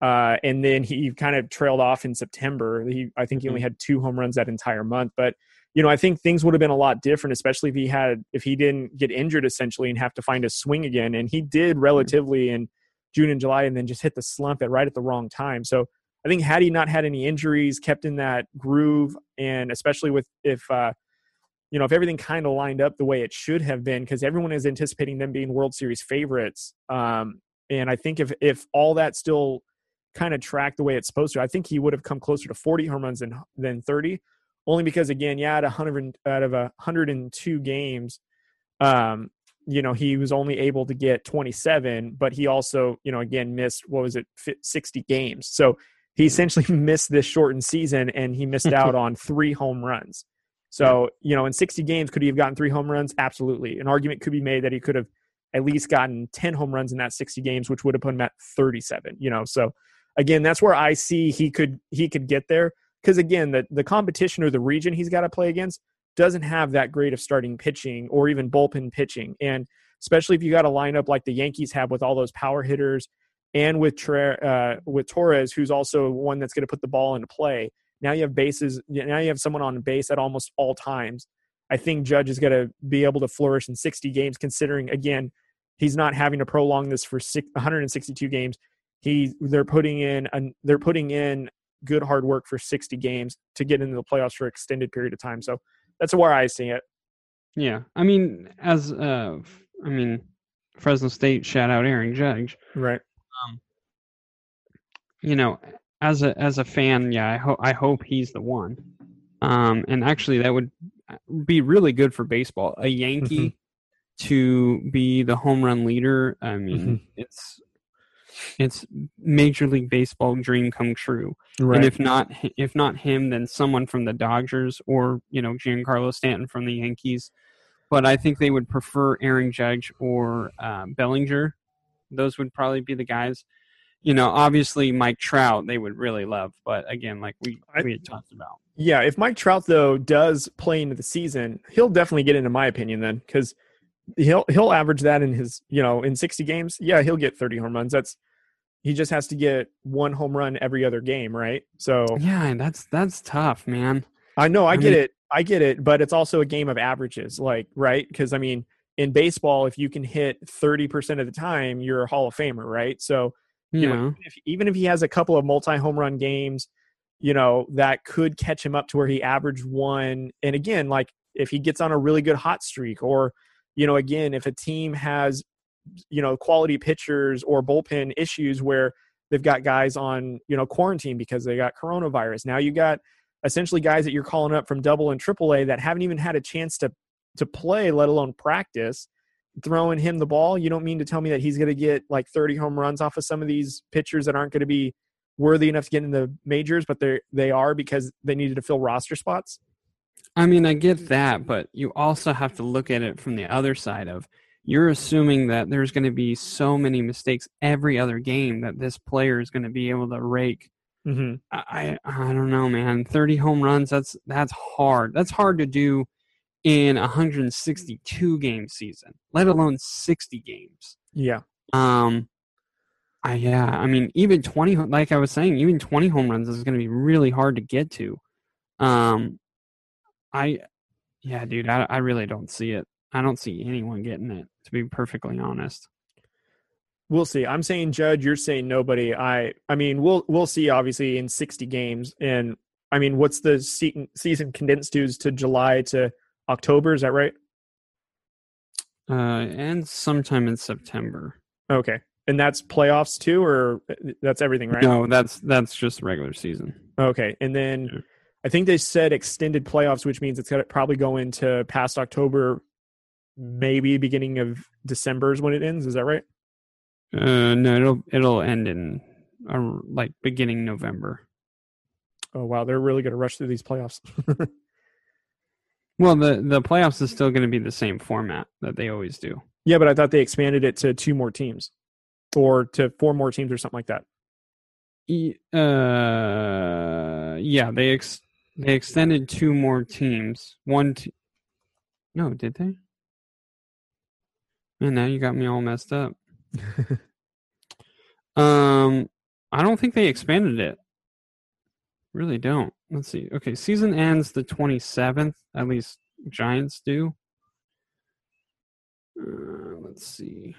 Uh, and then he kind of trailed off in September. He, I think he only had two home runs that entire month. But you know, I think things would have been a lot different, especially if he had if he didn't get injured essentially and have to find a swing again. And he did relatively in June and July, and then just hit the slump at right at the wrong time. So I think had he not had any injuries, kept in that groove, and especially with if uh, you know if everything kind of lined up the way it should have been, because everyone is anticipating them being World Series favorites. Um, and I think if if all that still kind of tracked the way it's supposed to, I think he would have come closer to 40 home runs than than 30. Only because again, yeah, out of 100 out of a 102 games, um, you know, he was only able to get 27, but he also, you know, again missed what was it, 60 games. So he essentially missed this shortened season, and he missed out on three home runs. So you know, in 60 games, could he have gotten three home runs? Absolutely. An argument could be made that he could have at least gotten 10 home runs in that 60 games, which would have put him at 37. You know, so again, that's where I see he could he could get there because again, the the competition or the region he's got to play against doesn't have that great of starting pitching or even bullpen pitching, and especially if you got a lineup like the Yankees have with all those power hitters and with uh, with Torres, who's also one that's going to put the ball into play. Now you have bases. Now you have someone on base at almost all times. I think Judge is going to be able to flourish in 60 games, considering again he's not having to prolong this for 162 games. He they're putting in they're putting in good hard work for 60 games to get into the playoffs for an extended period of time. So that's where I see it. Yeah, I mean, as uh, I mean, Fresno State shout out Aaron Judge. Right. Um, You know, as a as a fan, yeah, I hope I hope he's the one. Um, and actually, that would uh, be really good for baseball. A Yankee to be the home run leader. I mean, Mhm. it's it's Major League Baseball dream come true. Right. And if not if not him, then someone from the Dodgers or you know Giancarlo Stanton from the Yankees. But I think they would prefer Aaron Judge or uh, Bellinger. Those would probably be the guys. You know, obviously Mike Trout they would really love, but again, like we we had talked about. Yeah, if Mike Trout though does play into the season, he'll definitely get into my opinion then because he'll he'll average that in his you know in sixty games. Yeah, he'll get thirty home runs. That's he just has to get one home run every other game, right? So Yeah, and that's that's tough, man. I know I, I get mean- it, I get it, but it's also a game of averages, like right? Because I mean, in baseball, if you can hit thirty percent of the time, you're a Hall of Famer, right? So You, you know, know, if, even if he has a couple of multi home run games, you know, that could catch him up to where he averaged one. And again, like if he gets on a really good hot streak, or, you know, again, if a team has, you know, quality pitchers or bullpen issues where they've got guys on, you know, quarantine because they got coronavirus. Now you got essentially guys that you're calling up from double and triple A that haven't even had a chance to to play, let alone practice. Throwing him the ball, you don't mean to tell me that he's going to get like 30 home runs off of some of these pitchers that aren't going to be worthy enough to get in the majors, but they they are because they needed to fill roster spots. I mean, I get that, but you also have to look at it from the other side of you're assuming that there's going to be so many mistakes every other game that this player is going to be able to rake. Mm-hmm. I I don't know, man. Thirty home runs. That's that's hard. That's hard to do in a 162 game season, let alone 60 games. Yeah. Um. I yeah. I mean, even 20. Like I was saying, even 20 home runs is going to be really hard to get to. Um. I. Yeah, dude. I I really don't see it. I don't see anyone getting it. To be perfectly honest. We'll see. I'm saying Judge. You're saying nobody. I. I mean, we'll we'll see. Obviously, in 60 games, and I mean, what's the season season condensed to Is to July to October? Is that right? Uh, and sometime in September. Okay, and that's playoffs too, or uh, that's everything, right? No, that's that's just regular season. Okay, and then Yeah. I think they said extended playoffs, which means it's going to probably go into past October, maybe beginning of December is when it ends. Is that right? Uh, no, it'll it'll end in uh, like beginning November. Oh wow, they're really going to rush through these playoffs. Well, the the playoffs is still going to be the same format that they always do. yeah, but I thought they expanded it to two more teams, or to four more teams, or something like that. Uh, yeah, they ex they extended two more teams. One, t- no, did they? And now you got me all messed up. Um, I don't think they expanded it. Really don't. Let's see. Okay, season ends the 27th. At least Giants do. Uh, let's see.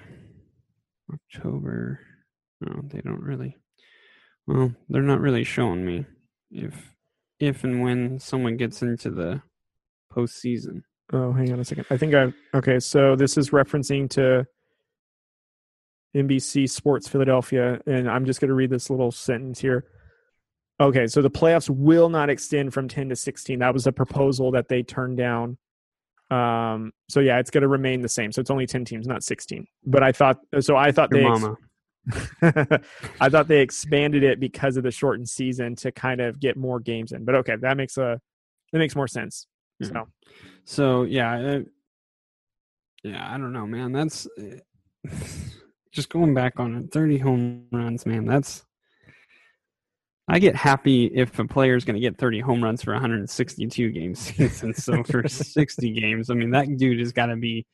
October. No, they don't really. Well, they're not really showing me if if and when someone gets into the postseason. Oh, hang on a second. I think I okay. So this is referencing to NBC Sports Philadelphia, and I'm just going to read this little sentence here. Okay, so the playoffs will not extend from 10 to 16. That was a proposal that they turned down. Um, so yeah, it's going to remain the same. So it's only 10 teams, not 16. But I thought so. I thought Your they ex- mama. I thought they expanded it because of the shortened season to kind of get more games in. But okay, that makes a that makes more sense. Yeah. So So yeah, uh, yeah, I don't know, man. That's uh, just going back on it. Thirty home runs, man. That's I get happy if a player is going to get 30 home runs for 162 game season. So for 60 games, I mean that dude has got to be.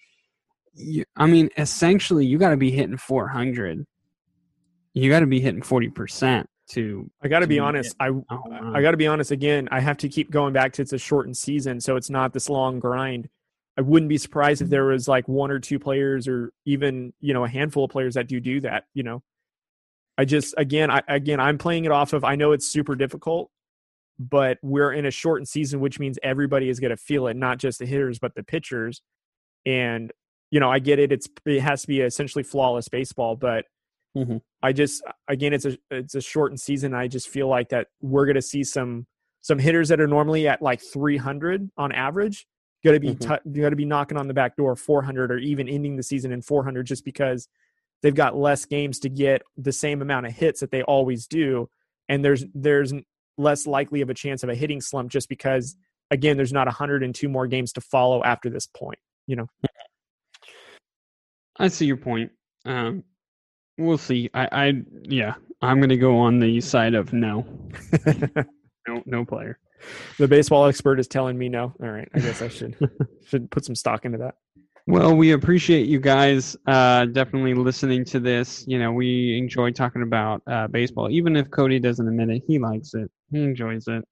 I mean, essentially, you got to be hitting 400. You got to be hitting 40 percent to. I got to be honest. I. I got to be honest again. I have to keep going back to it's a shortened season, so it's not this long grind. I wouldn't be surprised if there was like one or two players, or even you know a handful of players that do do that. You know, I just again, I again, I'm playing it off of. I know it's super difficult, but we're in a shortened season, which means everybody is going to feel it, not just the hitters but the pitchers. And you know, I get it. It's it has to be essentially flawless baseball, but Mhm. I just again, it's a it's a shortened season. I just feel like that we're going to see some some hitters that are normally at like 300 on average going to be Mhm. t- going to be knocking on the back door 400 or even ending the season in 400 just because they've got less games to get the same amount of hits that they always do and there's there's less likely of a chance of a hitting slump just because again there's not 102 more games to follow after this point you know I see your point. Um, we'll see. I, I, yeah, I'm gonna go on the side of no, no, no player. the baseball expert is telling me no all right i guess i should should put some stock into that Well, we appreciate you guys uh, definitely listening to this. You know, we enjoy talking about uh, baseball, even if Cody doesn't admit it. He likes it. He enjoys it.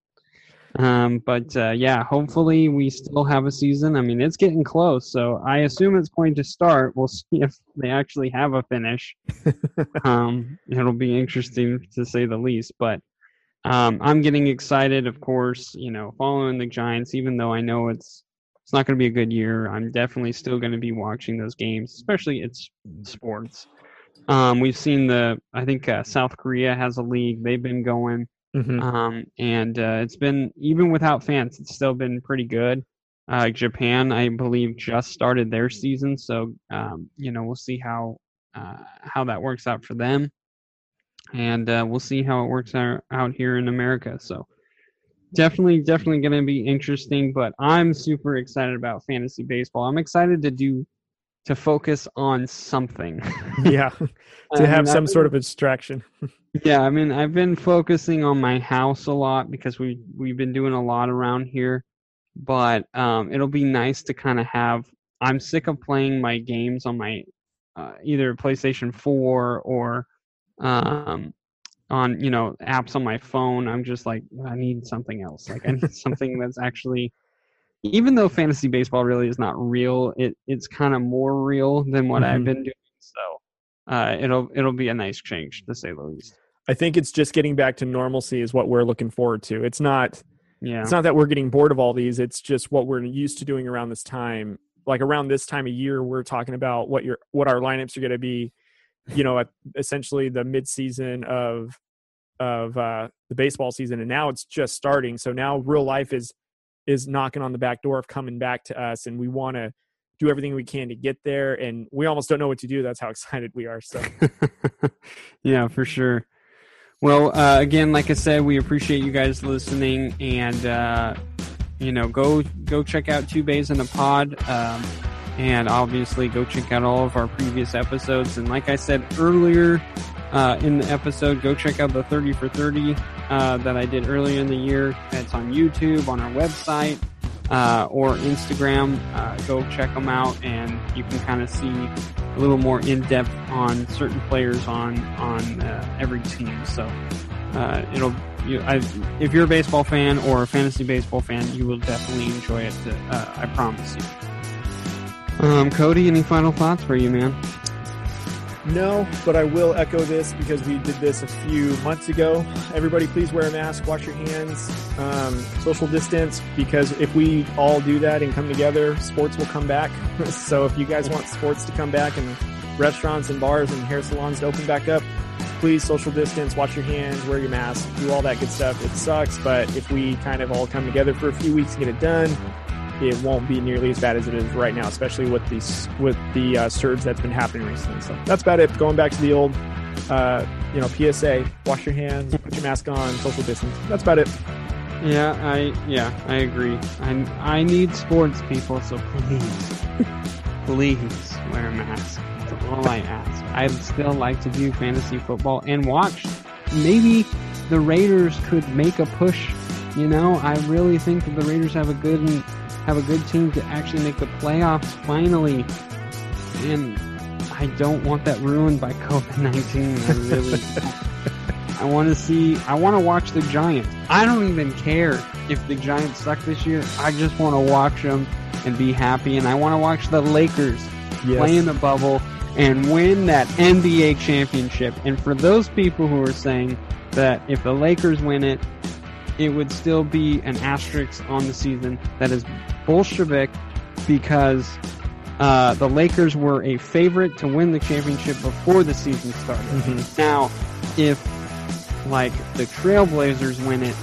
Um, but uh, yeah, hopefully we still have a season. I mean, it's getting close, so I assume it's going to start. We'll see if they actually have a finish. um, it'll be interesting to say the least. But um, I'm getting excited, of course. You know, following the Giants, even though I know it's it's not going to be a good year. I'm definitely still going to be watching those games, especially it's sports. Um, we've seen the, I think uh, South Korea has a league. They've been going, Mhm. um, and uh, it's been even without fans, it's still been pretty good. Uh, Japan, I believe, just started their season, so um, you know we'll see how uh, how that works out for them, and uh, we'll see how it works out, out here in America. So definitely, definitely going to be interesting. But I'm super excited about fantasy baseball. I'm excited to do to focus on something. yeah, to have some sort of distraction. yeah, I mean, I've been focusing on my house a lot because we we've been doing a lot around here. But um, it'll be nice to kind of have. I'm sick of playing my games on my uh, either PlayStation 4 or um, on you know apps on my phone. I'm just like I need something else. Like I need something that's actually even though fantasy baseball really is not real, it it's kind of more real than what mm-hmm. I've been doing. So uh, it'll it'll be a nice change to say the least. I think it's just getting back to normalcy is what we're looking forward to. It's not yeah. It's not that we're getting bored of all these. It's just what we're used to doing around this time. Like around this time of year, we're talking about what your what our lineups are going to be. You know, at essentially the mid season of of uh, the baseball season, and now it's just starting. So now real life is is knocking on the back door of coming back to us, and we want to do everything we can to get there. And we almost don't know what to do. That's how excited we are. So, yeah, for sure. Well, uh, again, like I said, we appreciate you guys listening, and uh, you know, go go check out Two Bays in a Pod, um, and obviously go check out all of our previous episodes. And like I said earlier uh, in the episode, go check out the Thirty for Thirty uh, that I did earlier in the year. It's on YouTube, on our website, uh, or Instagram. Uh, go check them out, and you can kind of see a little more in depth on certain players on on uh, every team. So uh, it'll you, I, if you're a baseball fan or a fantasy baseball fan, you will definitely enjoy it. To, uh, I promise you. Um, Cody, any final thoughts for you, man? No, but I will echo this because we did this a few months ago. Everybody, please wear a mask, wash your hands, um, social distance, because if we all do that and come together, sports will come back. so if you guys want sports to come back and restaurants and bars and hair salons to open back up, please social distance, wash your hands, wear your mask, do all that good stuff. It sucks, but if we kind of all come together for a few weeks and get it done, it won't be nearly as bad as it is right now, especially with the with the uh, surge that's been happening recently. So that's about it. Going back to the old, uh, you know, PSA: wash your hands, put your mask on, social distance. That's about it. Yeah, I yeah I agree. I I need sports people, so please, please wear a mask. That's all I ask. I'd still like to do fantasy football and watch. Maybe the Raiders could make a push. You know, I really think that the Raiders have a good have a good team to actually make the playoffs finally. And I don't want that ruined by COVID 19. I really I want to see, I want to watch the Giants. I don't even care if the Giants suck this year. I just want to watch them and be happy. And I want to watch the Lakers yes. play in the bubble and win that NBA championship. And for those people who are saying that if the Lakers win it, it would still be an asterisk on the season. That is Bolshevik because uh, the Lakers were a favorite to win the championship before the season started. Mm-hmm. Now, if like the Trailblazers win it,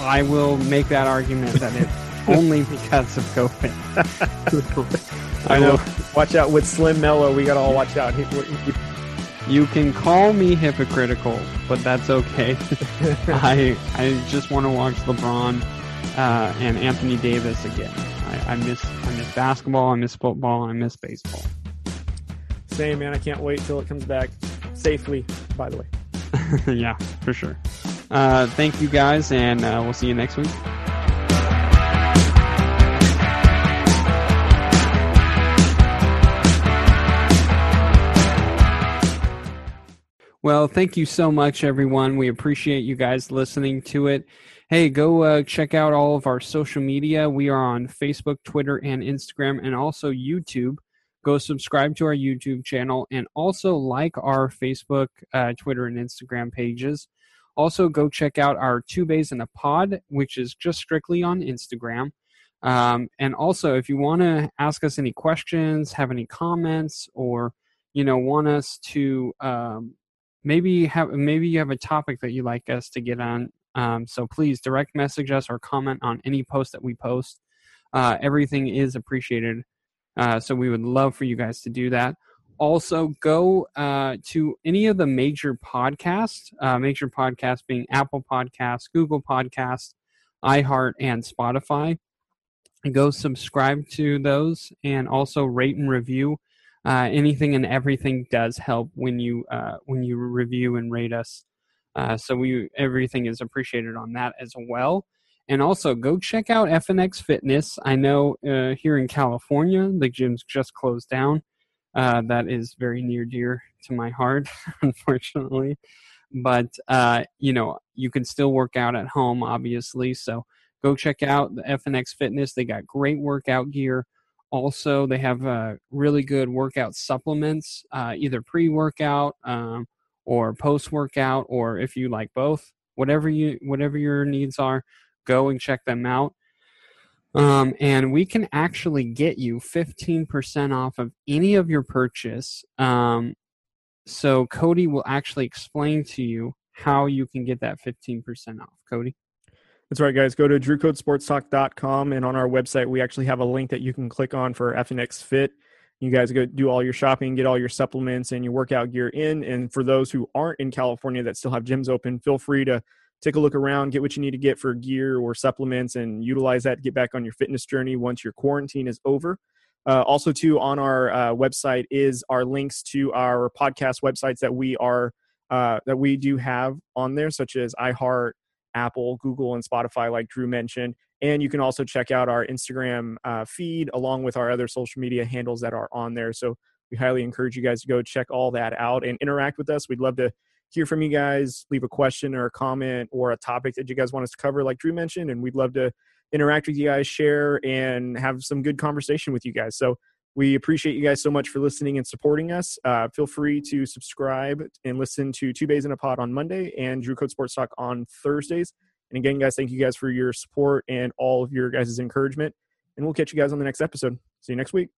I will make that argument that it's only because of COVID. I know. Watch out with Slim Mello. We got to all watch out. He, he, you can call me hypocritical, but that's okay. I I just want to watch LeBron uh, and Anthony Davis again. I, I miss I miss basketball. I miss football. I miss baseball. Same man. I can't wait till it comes back safely. By the way. yeah, for sure. Uh, thank you guys, and uh, we'll see you next week. Well, thank you so much, everyone. We appreciate you guys listening to it. Hey, go uh, check out all of our social media. We are on Facebook, Twitter, and Instagram, and also YouTube. Go subscribe to our YouTube channel and also like our Facebook, uh, Twitter, and Instagram pages. Also, go check out our Two Bays in a Pod, which is just strictly on Instagram. Um, and also, if you want to ask us any questions, have any comments, or you know want us to um, maybe have maybe you have a topic that you'd like us to get on um, so please direct message us or comment on any post that we post Uh, everything is appreciated. Uh, so we would love for you guys to do that. Also, go uh, to any of the major podcasts, uh, major podcasts being Apple Podcasts, Google Podcasts, iHeart, and Spotify. Go subscribe to those and also rate and review. Uh, anything and everything does help when you uh, when you review and rate us. Uh, so we everything is appreciated on that as well. And also go check out FNX Fitness. I know uh, here in California the gym's just closed down. Uh, that is very near dear to my heart, unfortunately. But uh, you know you can still work out at home, obviously. So go check out the FNX Fitness. They got great workout gear. Also, they have uh, really good workout supplements, uh, either pre-workout um, or post-workout, or if you like both, whatever you whatever your needs are, go and check them out. Um, and we can actually get you 15% off of any of your purchase. Um, so Cody will actually explain to you how you can get that 15% off. Cody? That's right, guys. Go to drewcodesportstalk.com, and on our website, we actually have a link that you can click on for FNX Fit. You guys go do all your shopping, get all your supplements and your workout gear in. And for those who aren't in California that still have gyms open, feel free to take a look around, get what you need to get for gear or supplements, and utilize that to get back on your fitness journey once your quarantine is over. Uh, also, too, on our uh, website is our links to our podcast websites that we are uh, that we do have on there, such as iHeart, Apple, Google, and Spotify, like Drew mentioned. And you can also check out our Instagram uh, feed along with our other social media handles that are on there. So we highly encourage you guys to go check all that out and interact with us. We'd love to hear from you guys, leave a question or a comment or a topic that you guys want us to cover, like Drew mentioned, and we'd love to interact with you guys, share, and have some good conversation with you guys. So we appreciate you guys so much for listening and supporting us. Uh, feel free to subscribe and listen to Two Bays in a Pod on Monday and Drew Code Sports Talk on Thursdays. And again, guys, thank you guys for your support and all of your guys' encouragement. And we'll catch you guys on the next episode. See you next week.